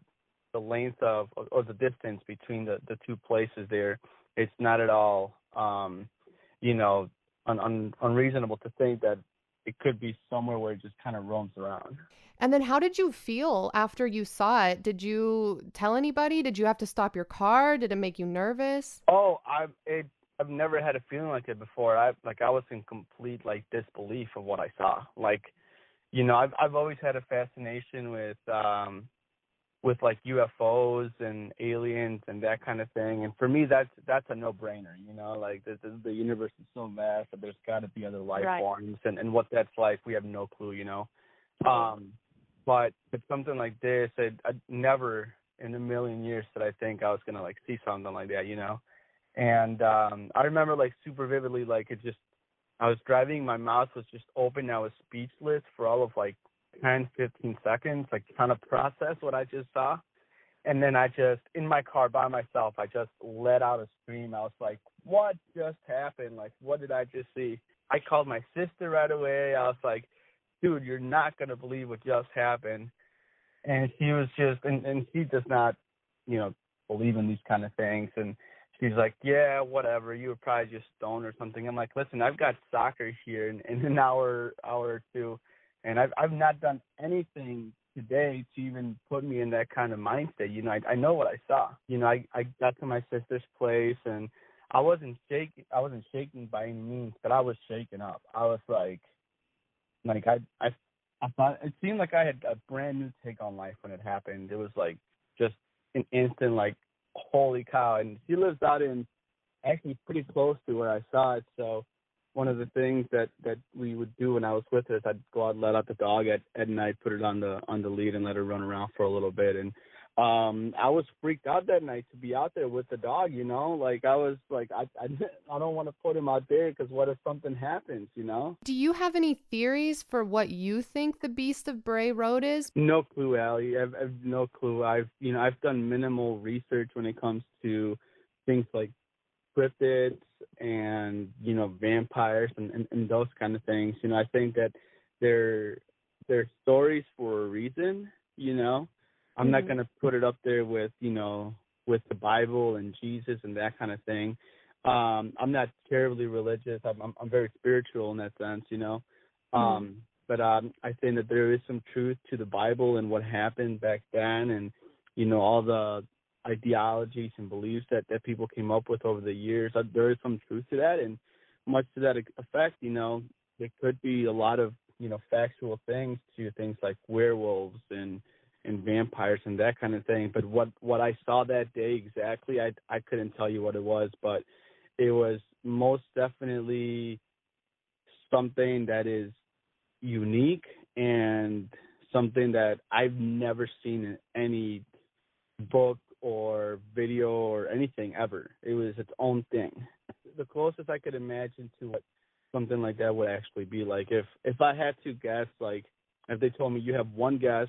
the length of or the distance between the the two places there, it's not at all um, you know un, un, unreasonable to think that it could be somewhere where it just kind of roams around. And then how did you feel after you saw it? Did you tell anybody? Did you have to stop your car? Did it make you nervous? Oh, I it I've never had a feeling like it before. I like I was in complete like disbelief of what I saw. Like, you know, I've I've always had a fascination with um with like UFOs and aliens and that kind of thing. And for me, that's that's a no-brainer. You know, like the the, the universe is so vast that there's got to be other life right. forms, and and what that's like, we have no clue. You know, um, but something like this, I I never in a million years that I think I was gonna like see something like that. You know, and um I remember like super vividly, like it just I was driving, my mouth was just open, I was speechless for all of like 10, 15 seconds, like kind of process what I just saw. And then I just, in my car by myself, I just let out a scream. I was like, what just happened? Like, what did I just see? I called my sister right away. I was like, dude, you're not going to believe what just happened. And she was just, and, and she does not, you know, believe in these kind of things. And she's like, yeah, whatever. You were probably just stoned or something. I'm like, listen, I've got soccer here in, in an hour, hour or two and I've I've not done anything today to even put me in that kind of mindset. You know, I I know what I saw. You know, I I got to my sister's place and I wasn't shaking I wasn't shaking by any means, but I was shaken up. I was like like I I I thought it seemed like I had a brand new take on life when it happened. It was like just an instant like holy cow and she lives out in actually pretty close to where I saw it, so one of the things that that we would do when I was with her is I'd go out and let out the dog at at night, put it on the on the lead, and let her run around for a little bit. And um I was freaked out that night to be out there with the dog. You know, like I was like I I, I don't want to put him out there because what if something happens? You know. Do you have any theories for what you think the Beast of Bray Road is? No clue, Allie. I've, I've no clue. I've you know I've done minimal research when it comes to things like cryptids and you know vampires and, and, and those kind of things. You know, I think that they're they're stories for a reason. You know, I'm mm-hmm. not gonna put it up there with you know with the Bible and Jesus and that kind of thing. Um, I'm not terribly religious. I'm, I'm I'm very spiritual in that sense. You know. Mm-hmm. Um, but um, I think that there is some truth to the Bible and what happened back then, and you know all the ideologies and beliefs that that people came up with over the years. Uh, there is some truth to that, and much to that effect, you know, there could be a lot of you know factual things to things like werewolves and and vampires and that kind of thing. But what what I saw that day exactly, I I couldn't tell you what it was, but it was most definitely something that is unique and something that I've never seen in any book or video or anything ever. It was its own thing. The closest I could imagine to what something like that would actually be like if if I had to guess like if they told me you have one guess,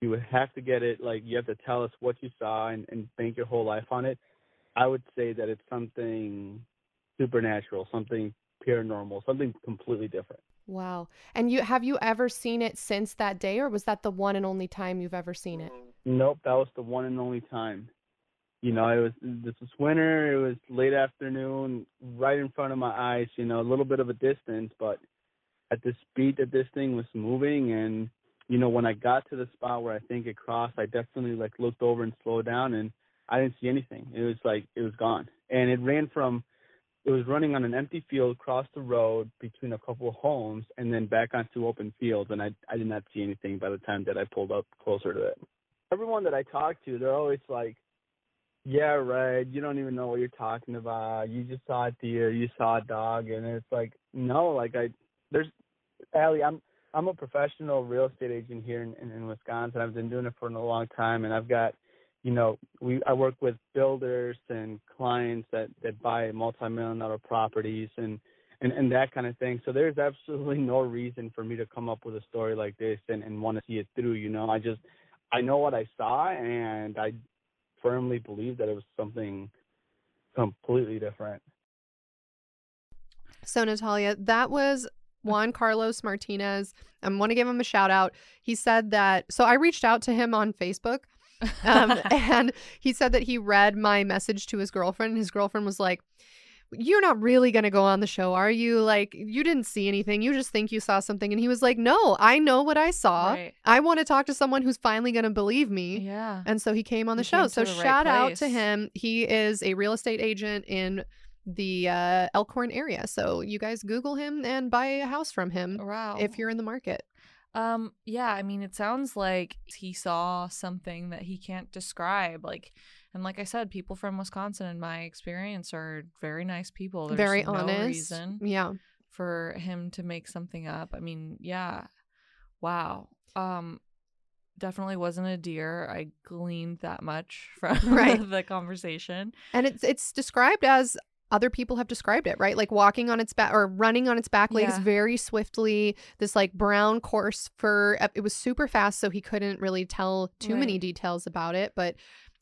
you would have to get it like you have to tell us what you saw and, and bank your whole life on it. I would say that it's something supernatural, something paranormal, something completely different. Wow. And you have you ever seen it since that day or was that the one and only time you've ever seen it? Nope, that was the one and only time. You know, it was this was winter, it was late afternoon, right in front of my eyes, you know, a little bit of a distance, but at the speed that this thing was moving and you know, when I got to the spot where I think it crossed, I definitely like looked over and slowed down and I didn't see anything. It was like it was gone. And it ran from it was running on an empty field across the road between a couple of homes and then back onto open fields and I I did not see anything by the time that I pulled up closer to it. Everyone that I talk to, they're always like, Yeah, right, you don't even know what you're talking about. You just saw a deer, you saw a dog and it's like, No, like I there's Allie, I'm I'm a professional real estate agent here in, in, in Wisconsin. I've been doing it for a long time and I've got you know, we I work with builders and clients that that buy multi-million dollar properties, and and and that kind of thing. So there's absolutely no reason for me to come up with a story like this and and want to see it through. You know, I just I know what I saw, and I firmly believe that it was something completely different. So, Natalia, that was Juan Carlos Martinez. I want to give him a shout out. He said that, so I reached out to him on Facebook. um, and he said that he read my message to his girlfriend. And his girlfriend was like, you're not really going to go on the show, are you? Like, you didn't see anything. You just think you saw something. And he was like, No, I know what I saw. Right. I want to talk to someone who's finally going to believe me. Yeah. And so he came on the He show. So the right shout out to him. He is a real estate agent in the uh, Elkhorn area. So you guys Google him and buy a house from him Wow. if you're in the market. Um, yeah, I mean, it sounds like he saw something that he can't describe. Like, and like I said, people from Wisconsin, in my experience, are very nice people. There's Very no honest. reason Yeah. for him to make something up. I mean, yeah, wow. Um, definitely wasn't a deer. I gleaned that much from Right. the conversation. And it's it's described as other people have described it, right? Like walking on its back or running on its back legs Yeah. very swiftly. This like brown coarse fur. It was super fast, so he couldn't really tell too many details about it. But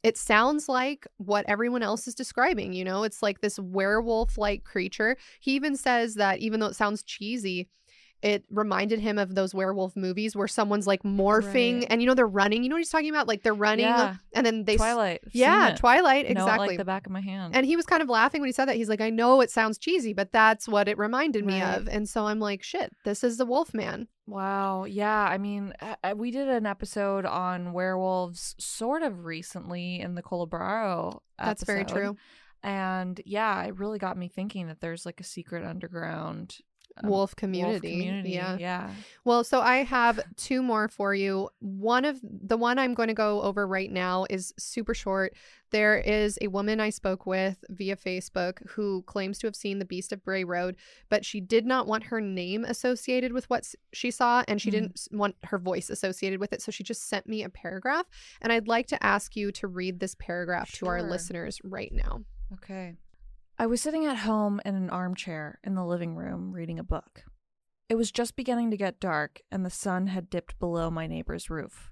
it sounds like what everyone else is describing. You know, it's like this werewolf like creature. He even says that even though it sounds cheesy, it reminded him of those werewolf movies where someone's like morphing Right. and you know they're running. You know what he's talking about? Like they're running Yeah. and then they Twilight. I've yeah. Twilight, exactly. like the back of my hand. And he was kind of laughing when he said that. He's like, I know it sounds cheesy, but that's what it reminded me of. And so I'm like, shit, this is the Wolf Man. Wow. Yeah. I mean, uh, uh, we did an episode on werewolves sort of recently in the Colabaro. That's very true. And yeah, it really got me thinking that there's like a secret underground um, Wolf community. community. Yeah. Yeah. Well, so I have two more for you. One of the one I'm going to go over right now is super short. There is a woman I spoke with via Facebook who claims to have seen the Beast of Bray Road, but she did not want her name associated with what she saw and she Mhm. didn't want her voice associated with it. So she just sent me a paragraph. And I'd like to ask you to read this paragraph to our listeners right now. Okay. I was sitting at home in an armchair in the living room reading a book. It was just beginning to get dark, and the sun had dipped below my neighbor's roof.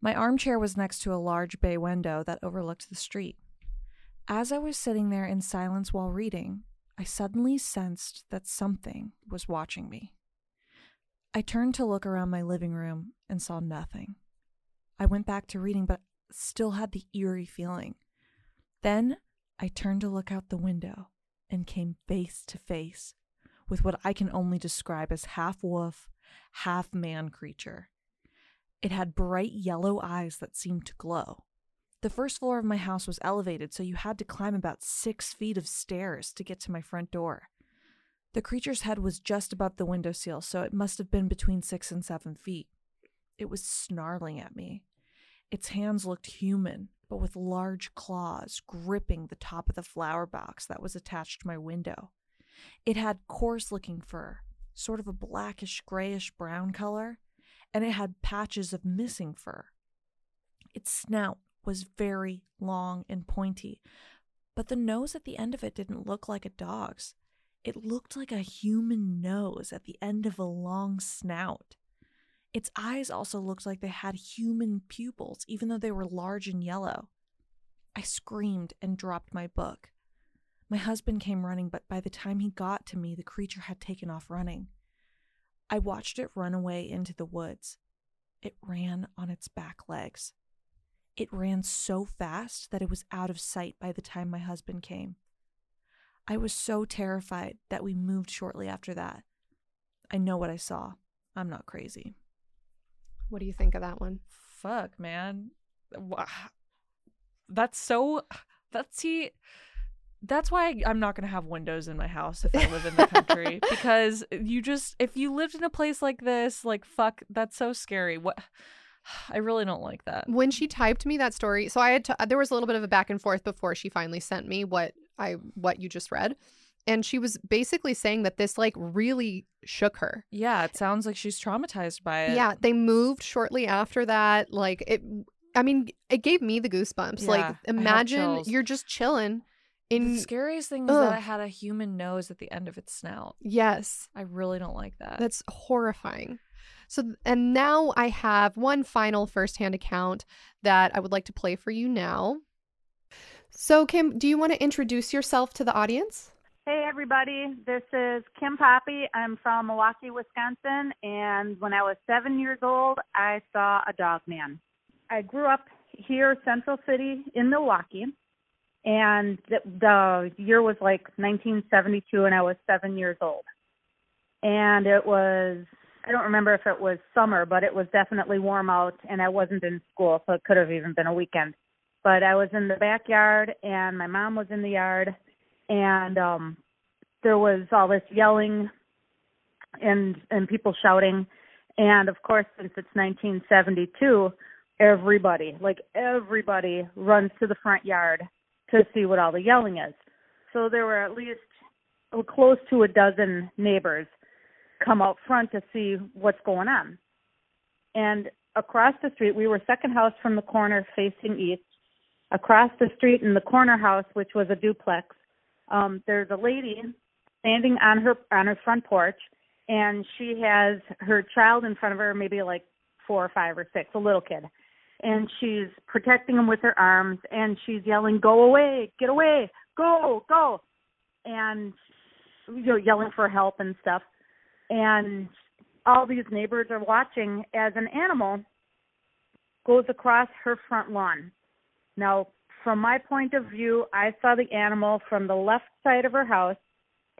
My armchair was next to a large bay window that overlooked the street. As I was sitting there in silence while reading, I suddenly sensed that something was watching me. I turned to look around my living room and saw nothing. I went back to reading, but still had the eerie feeling. Then I turned to look out the window and came face to face with what I can only describe as half wolf, half man creature. It had bright yellow eyes that seemed to glow. The first floor of my house was elevated, so you had to climb about six feet of stairs to get to my front door. The creature's head was just above the window sill, so it must have been between six and seven feet. It was snarling at me. Its hands looked human, but with large claws gripping the top of the flower box that was attached to my window. It had coarse looking fur, sort of a blackish grayish brown color, and it had patches of missing fur. Its snout was very long and pointy, but the nose at the end of it didn't look like a dog's. It looked like a human nose at the end of a long snout. Its eyes also looked like they had human pupils, even though they were large and yellow. I screamed and dropped my book. My husband came running, but by the time he got to me, the creature had taken off running. I watched it run away into the woods. It ran on its back legs. It ran so fast that it was out of sight by the time my husband came. I was so terrified that we moved shortly after that. I know what I saw. I'm not crazy. What do you think of that one? Fuck, man. That's so. That's see. That's why I'm not gonna have windows in my house if I live in the country because you just if you lived in a place like this, like fuck, that's so scary. What? I really don't like that. When she typed me that story, so I had to, there was a little bit of a back and forth before she finally sent me what I what you just read. And she was basically saying that this like really shook her. Yeah, it sounds like she's traumatized by it. Yeah, they moved shortly after that. Like it I mean, it gave me the goosebumps. Yeah, like imagine you're just chilling In the scariest thing is Ugh. that it had a human nose at the end of its snout. yes, I really don't like that. That's horrifying. So, and now I have one final firsthand account that I would like to play for you now. So, Kim, do you want to introduce yourself to the audience? Hey everybody, this is Kim Poppy. I'm from Milwaukee, Wisconsin, and when I was seven years old, I saw a dog man. I grew up here, Central City in Milwaukee, and the, the year was like 1972, and I was seven years old. And it was, I don't remember if it was summer, but it was definitely warm out, and I wasn't in school, so it could have even been a weekend. But I was in the backyard, and my mom was in the yard and um there was all this yelling and and people shouting. And of course since it's 1972 everybody like everybody runs to the front yard to see what all the yelling is. So there were at least oh, close to a dozen neighbors come out front to see what's going on. And across the street we were second house from the corner facing east. Across the street in the corner house which was a duplex um there's a lady standing on her on her front porch and she has her child in front of her maybe like four or five or six a little kid. And she's protecting him with her arms and she's yelling go away get away go go! And you know yelling for help and stuff. And all these neighbors are watching as an animal goes across her front lawn. Now from my point of view, I saw the animal from the left side of her house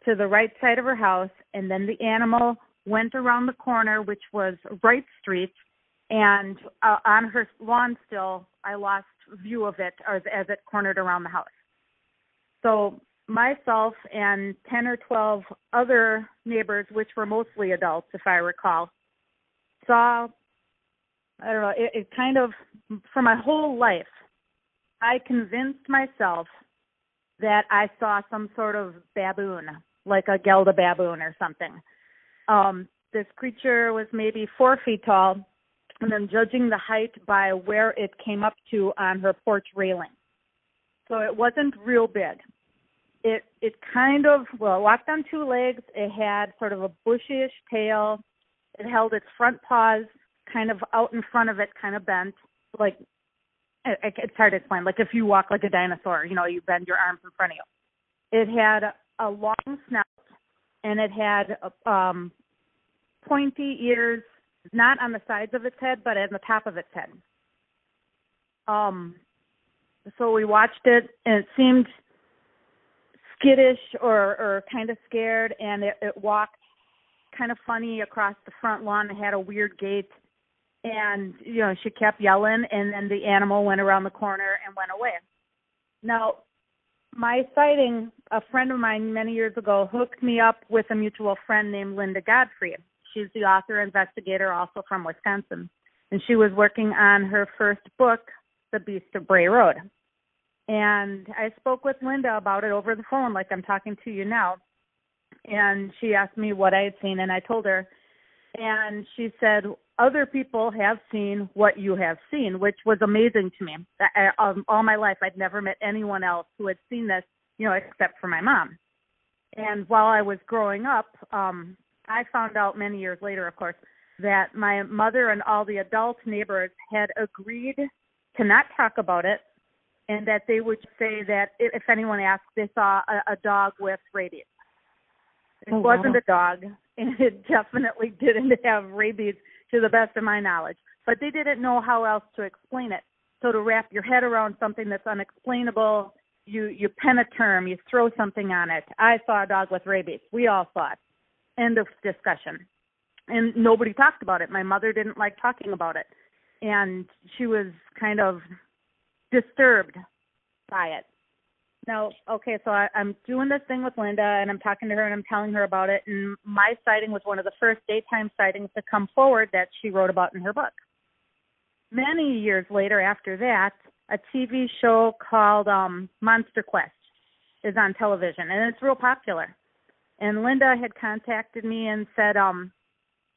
to the right side of her house, and then the animal went around the corner, which was Wright Street, and uh, on her lawn still, I lost view of it as, as it cornered around the house. So myself and 10 or 12 other neighbors, which were mostly adults, if I recall, saw, I don't know, it, it kind of, for my whole life, I convinced myself that I saw some sort of baboon, like a Gelda baboon or something. Um, this creature was maybe four feet tall, and I'm judging the height by where it came up to on her porch railing. So it wasn't real big. It it kind of well it walked on two legs. It had sort of a bushish tail. It held its front paws kind of out in front of it, kind of bent, like it's hard to explain. Like if you walk like a dinosaur, you know, you bend your arms in front of you. It had a long snout and it had um pointy ears, not on the sides of its head, but on the top of its head. Um, so we watched it, and it seemed skittish or or kind of scared, and it, it walked kind of funny across the front lawn. It had a weird gait and you know she kept yelling and then the animal went around the corner and went away. Now my sighting a friend of mine many years ago hooked me up with a mutual friend named linda godfrey. She's the author investigator also from wisconsin. And she was working on her first book the beast of bray road. And i spoke with linda about it over the phone like i'm talking to you now. And she asked me what i had seen and i told her. And she said other people have seen what you have seen, which was amazing to me. I, um, all my life, I'd never met anyone else who had seen this, you know, except for my mom. And while I was growing up, um, I found out many years later, of course, that my mother and all the adult neighbors had agreed to not talk about it, and that they would say that if anyone asked, they saw a, a dog with rabies. It Oh, wasn't wow. a dog, and it definitely didn't have rabies to the best of my knowledge. But they didn't know how else to explain it. So to wrap your head around something that's unexplainable, you you pen a term, you throw something on it. I saw a dog with rabies. We all saw it. End of discussion. And nobody talked about it. My mother didn't like talking about it. And she was kind of disturbed by it. Now, okay, so I, I'm doing this thing with Linda and I'm talking to her and I'm telling her about it. And my sighting was one of the first daytime sightings to come forward that she wrote about in her book. Many years later, after that, a TV show called um, Monster Quest is on television and it's real popular. And Linda had contacted me and said, um,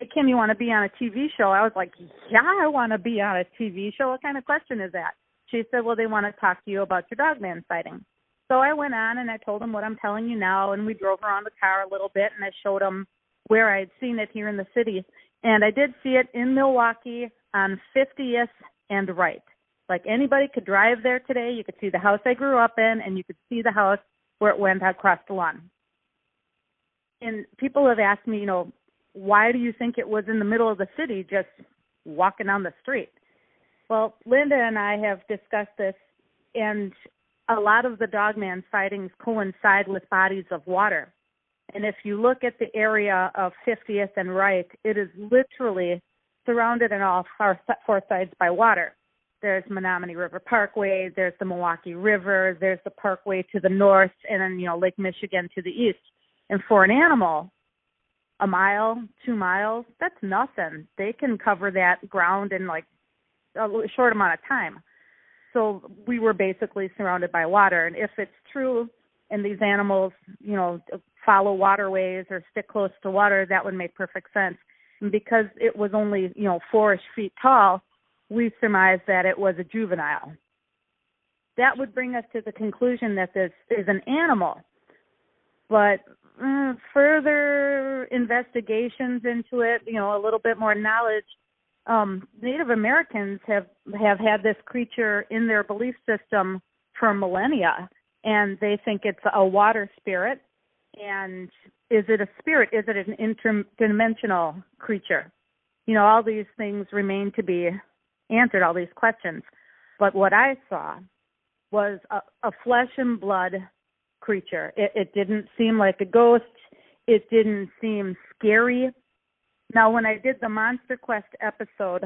Hey, Kim, you want to be on a TV show? I was like, Yeah, I want to be on a TV show. What kind of question is that? She said, Well, they want to talk to you about your dogman sighting. So I went on and I told him what I'm telling you now, and we drove around the car a little bit, and I showed him where I had seen it here in the city. And I did see it in Milwaukee on 50th and Wright. Like anybody could drive there today. You could see the house I grew up in, and you could see the house where it went across the lawn. And people have asked me, you know, why do you think it was in the middle of the city, just walking down the street? Well, Linda and I have discussed this, and a lot of the dogman sightings coincide with bodies of water. And if you look at the area of 50th and Wright, it is literally surrounded on all four, four sides by water. There's Menomonee River Parkway, there's the Milwaukee River, there's the Parkway to the north, and then, you know, Lake Michigan to the east. And for an animal, a mile, two miles, that's nothing. They can cover that ground in like a short amount of time. So we were basically surrounded by water. And if it's true and these animals, you know, follow waterways or stick close to water, that would make perfect sense. And because it was only, you know, four-ish feet tall, we surmised that it was a juvenile. That would bring us to the conclusion that this is an animal. But uh, further investigations into it, you know, a little bit more knowledge, um, Native Americans have have had this creature in their belief system for millennia, and they think it's a water spirit. And is it a spirit? Is it an interdimensional creature? You know, all these things remain to be answered. All these questions, but what I saw was a, a flesh and blood creature. It, it didn't seem like a ghost. It didn't seem scary. Now, when I did the Monster Quest episode,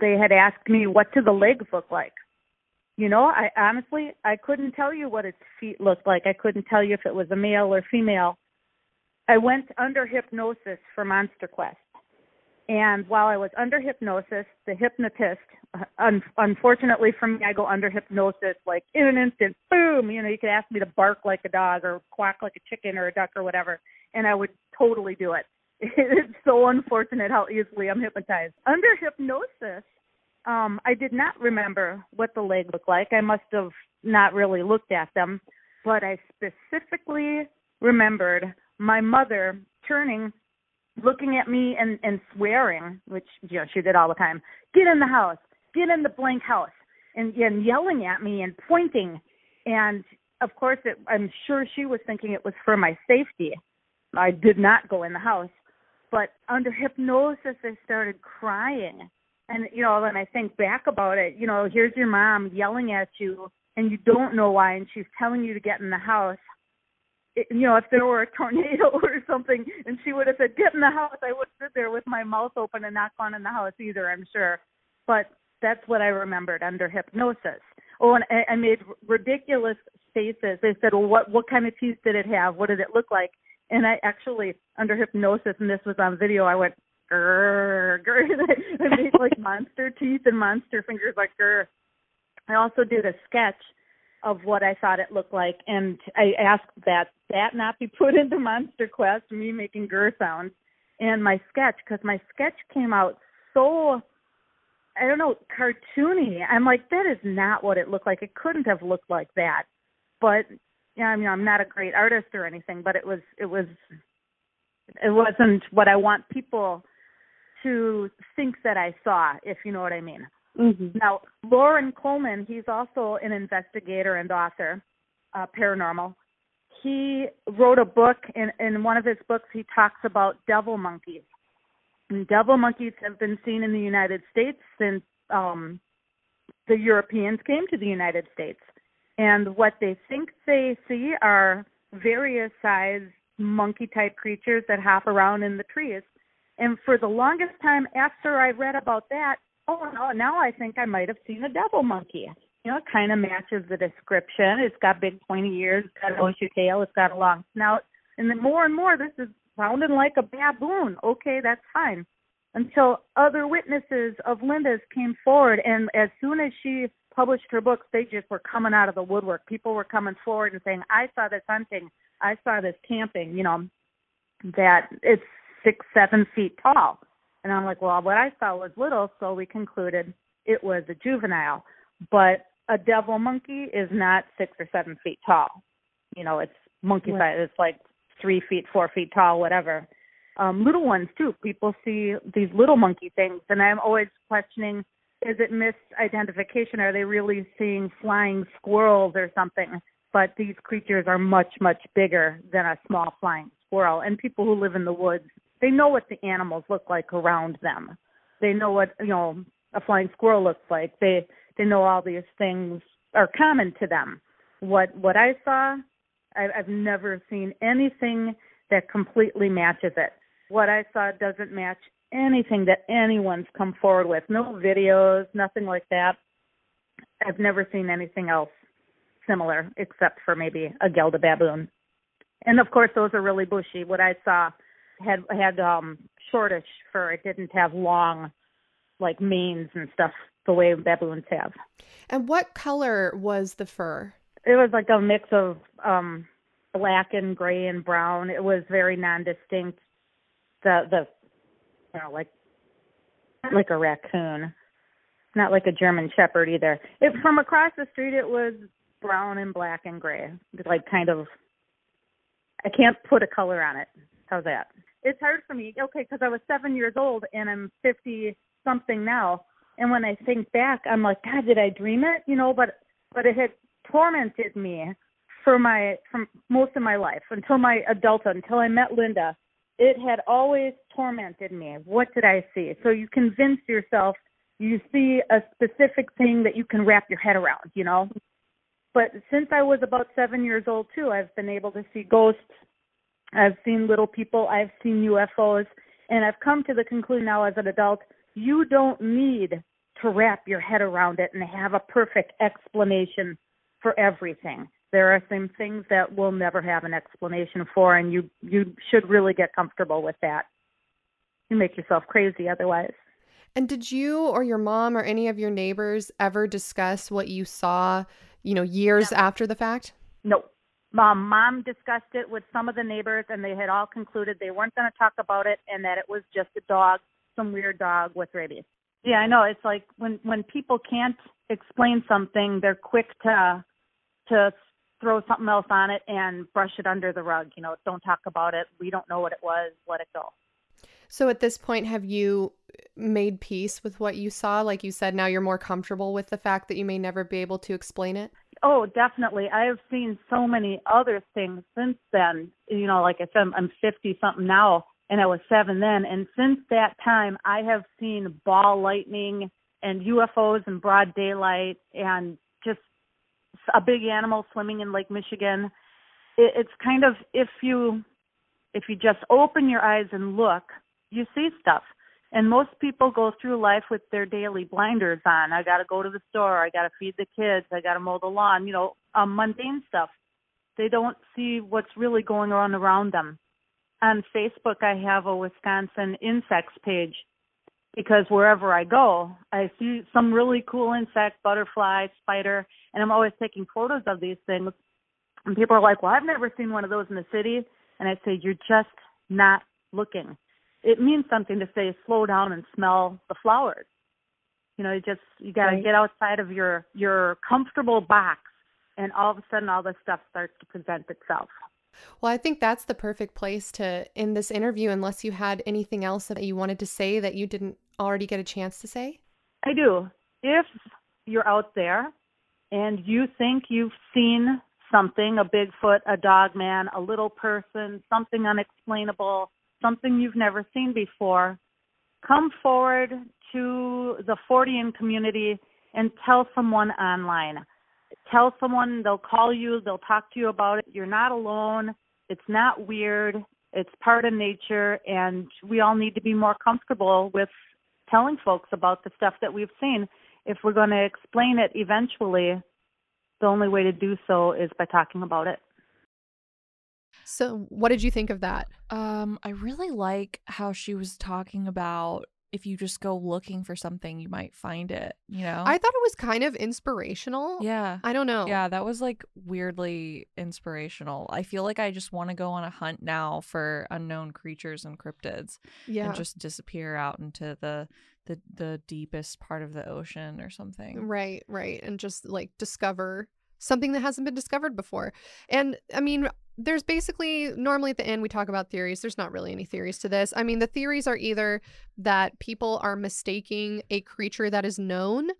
they had asked me what do the legs look like. You know, I honestly I couldn't tell you what its feet looked like. I couldn't tell you if it was a male or female. I went under hypnosis for Monster Quest. And while I was under hypnosis, the hypnotist, un- unfortunately for me, I go under hypnosis like in an instant, boom. You know, you could ask me to bark like a dog or quack like a chicken or a duck or whatever, and I would totally do it. It's so unfortunate how easily I'm hypnotized. Under hypnosis, um, I did not remember what the leg looked like. I must have not really looked at them, but I specifically remembered my mother turning looking at me and and swearing, which you know she did all the time. Get in the house. Get in the blank house, and and yelling at me and pointing, and of course it, I'm sure she was thinking it was for my safety. I did not go in the house, but under hypnosis I started crying, and you know when I think back about it, you know here's your mom yelling at you, and you don't know why, and she's telling you to get in the house you know, if there were a tornado or something, and she would have said, "Get in the house," I would sit there with my mouth open and not gone in the house either. I'm sure, but that's what I remembered under hypnosis. Oh, and I, I made ridiculous faces. They said, "Well, what what kind of teeth did it have? What did it look like?" And I actually, under hypnosis, and this was on video, I went, grr, grr. I made like monster teeth and monster fingers, like grr. I also did a sketch of what I thought it looked like, and I asked that that not be put into Monster Quest, me making grr sounds, and my sketch because my sketch came out so I don't know cartoony. I'm like that is not what it looked like. It couldn't have looked like that. But yeah, I mean I'm not a great artist or anything, but it was it was it wasn't what I want people to think that I saw, if you know what I mean. Mm-hmm. Now, Loren Coleman, he's also an investigator and author, uh, paranormal. He wrote a book. In, in one of his books, he talks about devil monkeys. And devil monkeys have been seen in the United States since um, the Europeans came to the United States. And what they think they see are various size monkey type creatures that hop around in the trees. And for the longest time after I read about that, oh no, now I think I might have seen a devil monkey. You know, it kind of matches the description. It's got big pointy ears, it's got a bushy tail, it's got a long snout, and then more and more this is sounding like a baboon. Okay, that's fine. Until other witnesses of Linda's came forward, and as soon as she published her books, they just were coming out of the woodwork. People were coming forward and saying, "I saw this hunting, I saw this camping." You know, that it's six, seven feet tall. And I'm like, well, what I saw was little, so we concluded it was a juvenile. But a devil monkey is not six or seven feet tall. You know, it's monkey size. It's like three feet, four feet tall, whatever. Um, little ones too. People see these little monkey things, and I'm always questioning: Is it misidentification? Are they really seeing flying squirrels or something? But these creatures are much, much bigger than a small flying squirrel. And people who live in the woods, they know what the animals look like around them. They know what you know a flying squirrel looks like. They they know all these things are common to them. What what I saw, I, I've never seen anything that completely matches it. What I saw doesn't match anything that anyone's come forward with. No videos, nothing like that. I've never seen anything else similar except for maybe a Gelder baboon. And of course those are really bushy. What I saw had had um shortish fur. It didn't have long like manes and stuff the way baboons have. And what color was the fur? It was like a mix of um black and gray and brown. It was very non-distinct. The the know like like a raccoon, not like a German Shepherd either. It from across the street it was brown and black and gray, like kind of. I can't put a color on it. How's that? It's hard for me. Okay, because I was seven years old and I'm fifty something now. And when I think back, I'm like, God, did I dream it? You know, but but it had tormented me for my from most of my life until my adulthood, until I met Linda. It had always tormented me. What did I see? So you convince yourself you see a specific thing that you can wrap your head around, you know. But since I was about seven years old too, I've been able to see ghosts. I've seen little people. I've seen UFOs, and I've come to the conclusion now as an adult you don't need to wrap your head around it and have a perfect explanation for everything. There are some things that we'll never have an explanation for, and you you should really get comfortable with that. You make yourself crazy otherwise. And did you or your mom or any of your neighbors ever discuss what you saw, you know, years No. after the fact? No. Mom, mom discussed it with some of the neighbors, and they had all concluded they weren't going to talk about it, and that it was just a dog, some weird dog with rabies. Yeah, I know. It's like when when people can't explain something, they're quick to to throw something else on it and brush it under the rug. You know, don't talk about it. We don't know what it was. Let it go. So at this point, have you made peace with what you saw? Like you said, now you're more comfortable with the fact that you may never be able to explain it? Oh, definitely. I have seen so many other things since then. You know, like I said, I'm 50 something now, and I was seven then. And since that time, I have seen ball lightning and UFOs in broad daylight and a big animal swimming in Lake Michigan. It, it's kind of if you if you just open your eyes and look, you see stuff. And most people go through life with their daily blinders on. I got to go to the store. I got to feed the kids. I got to mow the lawn. You know, um, mundane stuff. They don't see what's really going on around them. On Facebook, I have a Wisconsin insects page because wherever I go, I see some really cool insect, butterfly, spider, and I'm always taking photos of these things. And people are like, "Well, I've never seen one of those in the city." And I say, "You're just not looking." It means something to say, "Slow down and smell the flowers." You know, you just you got to Right. get outside of your your comfortable box, and all of a sudden, all this stuff starts to present itself. Well, I think that's the perfect place to end this interview, unless you had anything else that you wanted to say that you didn't already get a chance to say. I do. If you're out there and you think you've seen something, a Bigfoot, a dog man, a little person, something unexplainable, something you've never seen before, come forward to the Fortean community and tell someone online. Tell someone, they'll call you, they'll talk to you about it. You're not alone. It's not weird. It's part of nature, and we all need to be more comfortable with telling folks about the stuff that we've seen. If we're going to explain it eventually, the only way to do so is by talking about it. So, what did you think of that? Um, I really like how she was talking about if you just go looking for something, you might find it. You know? I thought it was kind of inspirational. yeah. I don't know. Yeah, that was like weirdly inspirational. I feel like I just want to go on a hunt now for unknown creatures and cryptids Yeah. and just disappear out into the the the deepest part of the ocean or something. Right, right. And just like discover something that hasn't been discovered before. And I mean, there's basically normally at the end we talk about theories. There's not really any theories to this. I mean, the theories are either that people are mistaking a creature that is known.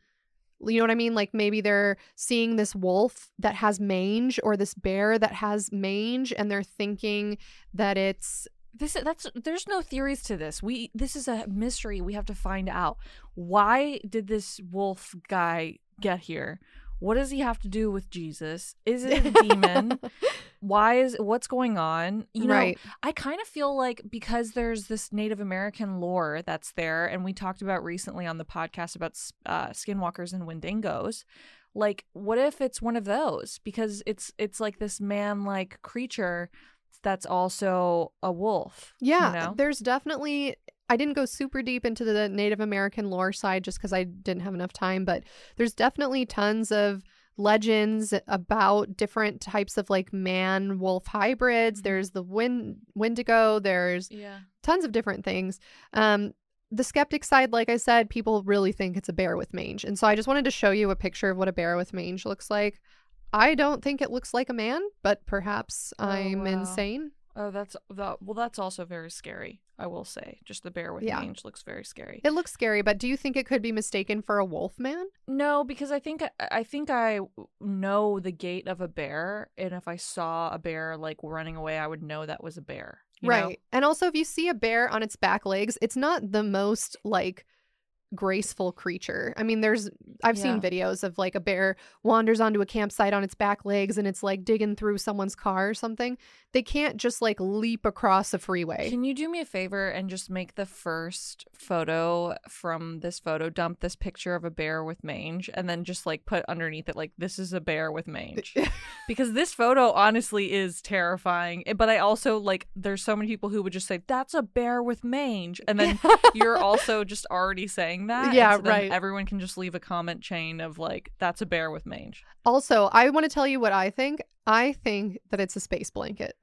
You know what I mean? Like maybe they're seeing this wolf that has mange or this bear that has mange and they're thinking that it's This that's there's no theories to this. We this is a mystery. We have to find out why did this wolf guy get here? What does he have to do with Jesus? Is it a demon? Why is what's going on? You know, right. I kind of feel like because there's this Native American lore that's there, and we talked about recently on the podcast about uh, skinwalkers and Wendigos. Like, what if it's one of those? Because it's it's like this man-like creature that's also a wolf. you Yeah, know? there's definitely. I didn't go super deep into the Native American lore side just because I didn't have enough time, but there's definitely tons of legends about different types of like man wolf hybrids. There's the win- Wendigo. There's yeah. tons of different things. Um, the skeptic side, like I said, people really think it's a bear with mange, and so I just wanted to show you a picture of what a bear with mange looks like. I don't think it looks like a man, but perhaps Oh, I'm wow. insane. Oh, that's that. Well, that's also very scary. I will say, just the bear with Yeah. mange looks very scary. It looks scary, but do you think it could be mistaken for a wolf man? No, because I think I think I know the gait of a bear, and if I saw a bear like running away, I would know that was a bear. you know? right. And also, if you see a bear on its back legs, it's not the most like graceful creature. I mean, there's I've seen videos of like a bear wanders onto a campsite on its back legs and it's like digging through someone's car or something. They can't just like leap across a freeway. Can you do me a favor and just make the first photo from this photo dump this picture of a bear with mange, and then just like put underneath it like this is a bear with mange. because this photo honestly is terrifying. Eh, But I also like there's so many people who would just say that's a bear with mange, and then you're also just already saying that. Yeah, so right. Everyone can just leave a comment chain of like that's a bear with mange. also, I want to tell you what I think. I think that it's a space blanket.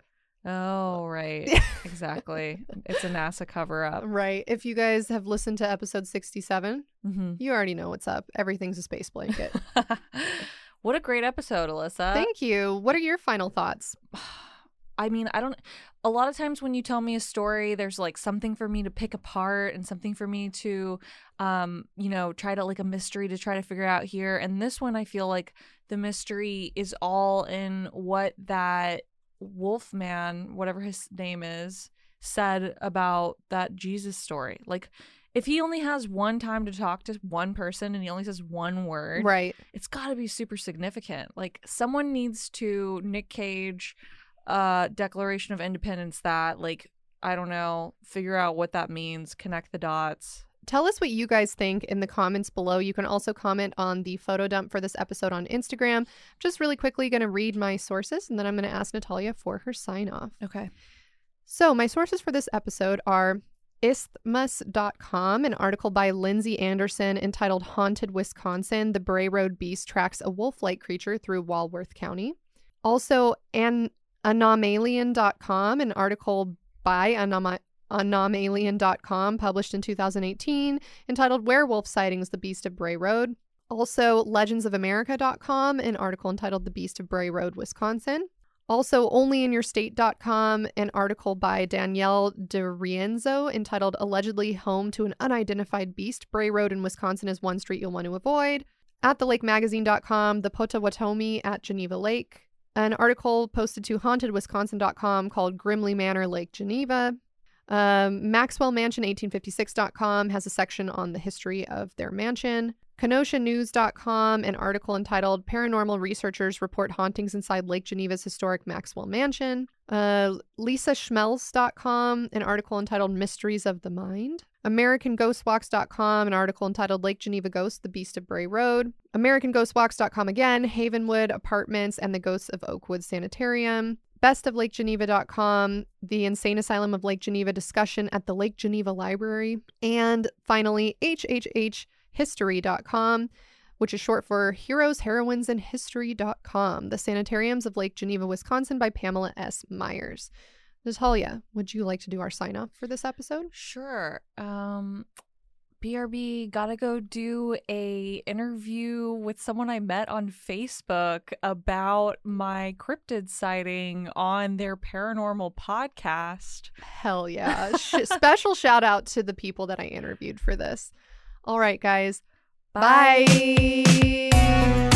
Oh right, exactly. It's a NASA cover up. Right. If you guys have listened to episode 67, hmm you already know what's up. Everything's a space blanket. what a great episode, Alyssa. Thank you. What are your final thoughts? I mean, I don't. A lot of times when you tell me a story, there's like something for me to pick apart and something for me to, um, you know, try to like a mystery to try to figure out here. And this one, I feel like the mystery is all in what that wolf man, whatever his name is, said about that Jesus story. Like, if he only has one time to talk to one person and he only says one word, Right. it's got to be super significant. Like someone needs to Nick Cage uh Declaration of Independence that like I don't know, figure out what that means, connect the dots. Tell us what you guys think in the comments below. You can also comment on the photo dump for this episode on Instagram. Just really quickly going to read my sources and then I'm going to ask Natalia for her sign off. Okay. So, my sources for this episode are isthmus.com, an article by Lindsay Anderson entitled Haunted Wisconsin The Bray Road Beast Tracks a Wolf like Creature Through Walworth County. Also, an anomalien.com, an article by Anoma- anomalien.com published in 2018 entitled Werewolf Sightings The Beast of Bray Road. Also, legendsofamerica.com, an article entitled The Beast of Bray Road, Wisconsin. Also, onlyinyourstate.com, an article by Danielle DeRienzo entitled Allegedly Home to an Unidentified Beast. Bray Road in Wisconsin is one street you'll want to avoid. At thelakemagazine.com, the Potawatomi at Geneva Lake. An article posted to hauntedwisconsin.com called Grimley Manor, Lake Geneva. Um, Maxwell Mansion 1856.com has a section on the history of their mansion. KenoshaNews.com, an article entitled Paranormal Researchers Report Hauntings Inside Lake Geneva's Historic Maxwell Mansion. Uh, LisaSchmelz.com, an article entitled Mysteries of the Mind. AmericanGhostWalks.com, an article entitled Lake Geneva Ghost, The Beast of Bray Road. AmericanGhostWalks.com again, Havenwood Apartments and the Ghosts of Oakwood Sanitarium. bestoflakegeneva.com, the Insane Asylum of Lake Geneva discussion at the Lake Geneva Library, and finally hhhistory.com, which is short for Heroes, Heroines, and History.com, the Sanitariums of Lake Geneva, Wisconsin by Pamela S. Meyers. Natalia, would you like to do our sign off for this episode? Sure. Um BRB gotta go do a interview with someone I met on Facebook about my cryptid sighting on their paranormal podcast. Hell yeah. Special shout out to the people that I interviewed for this. All right, guys. Bye. Bye.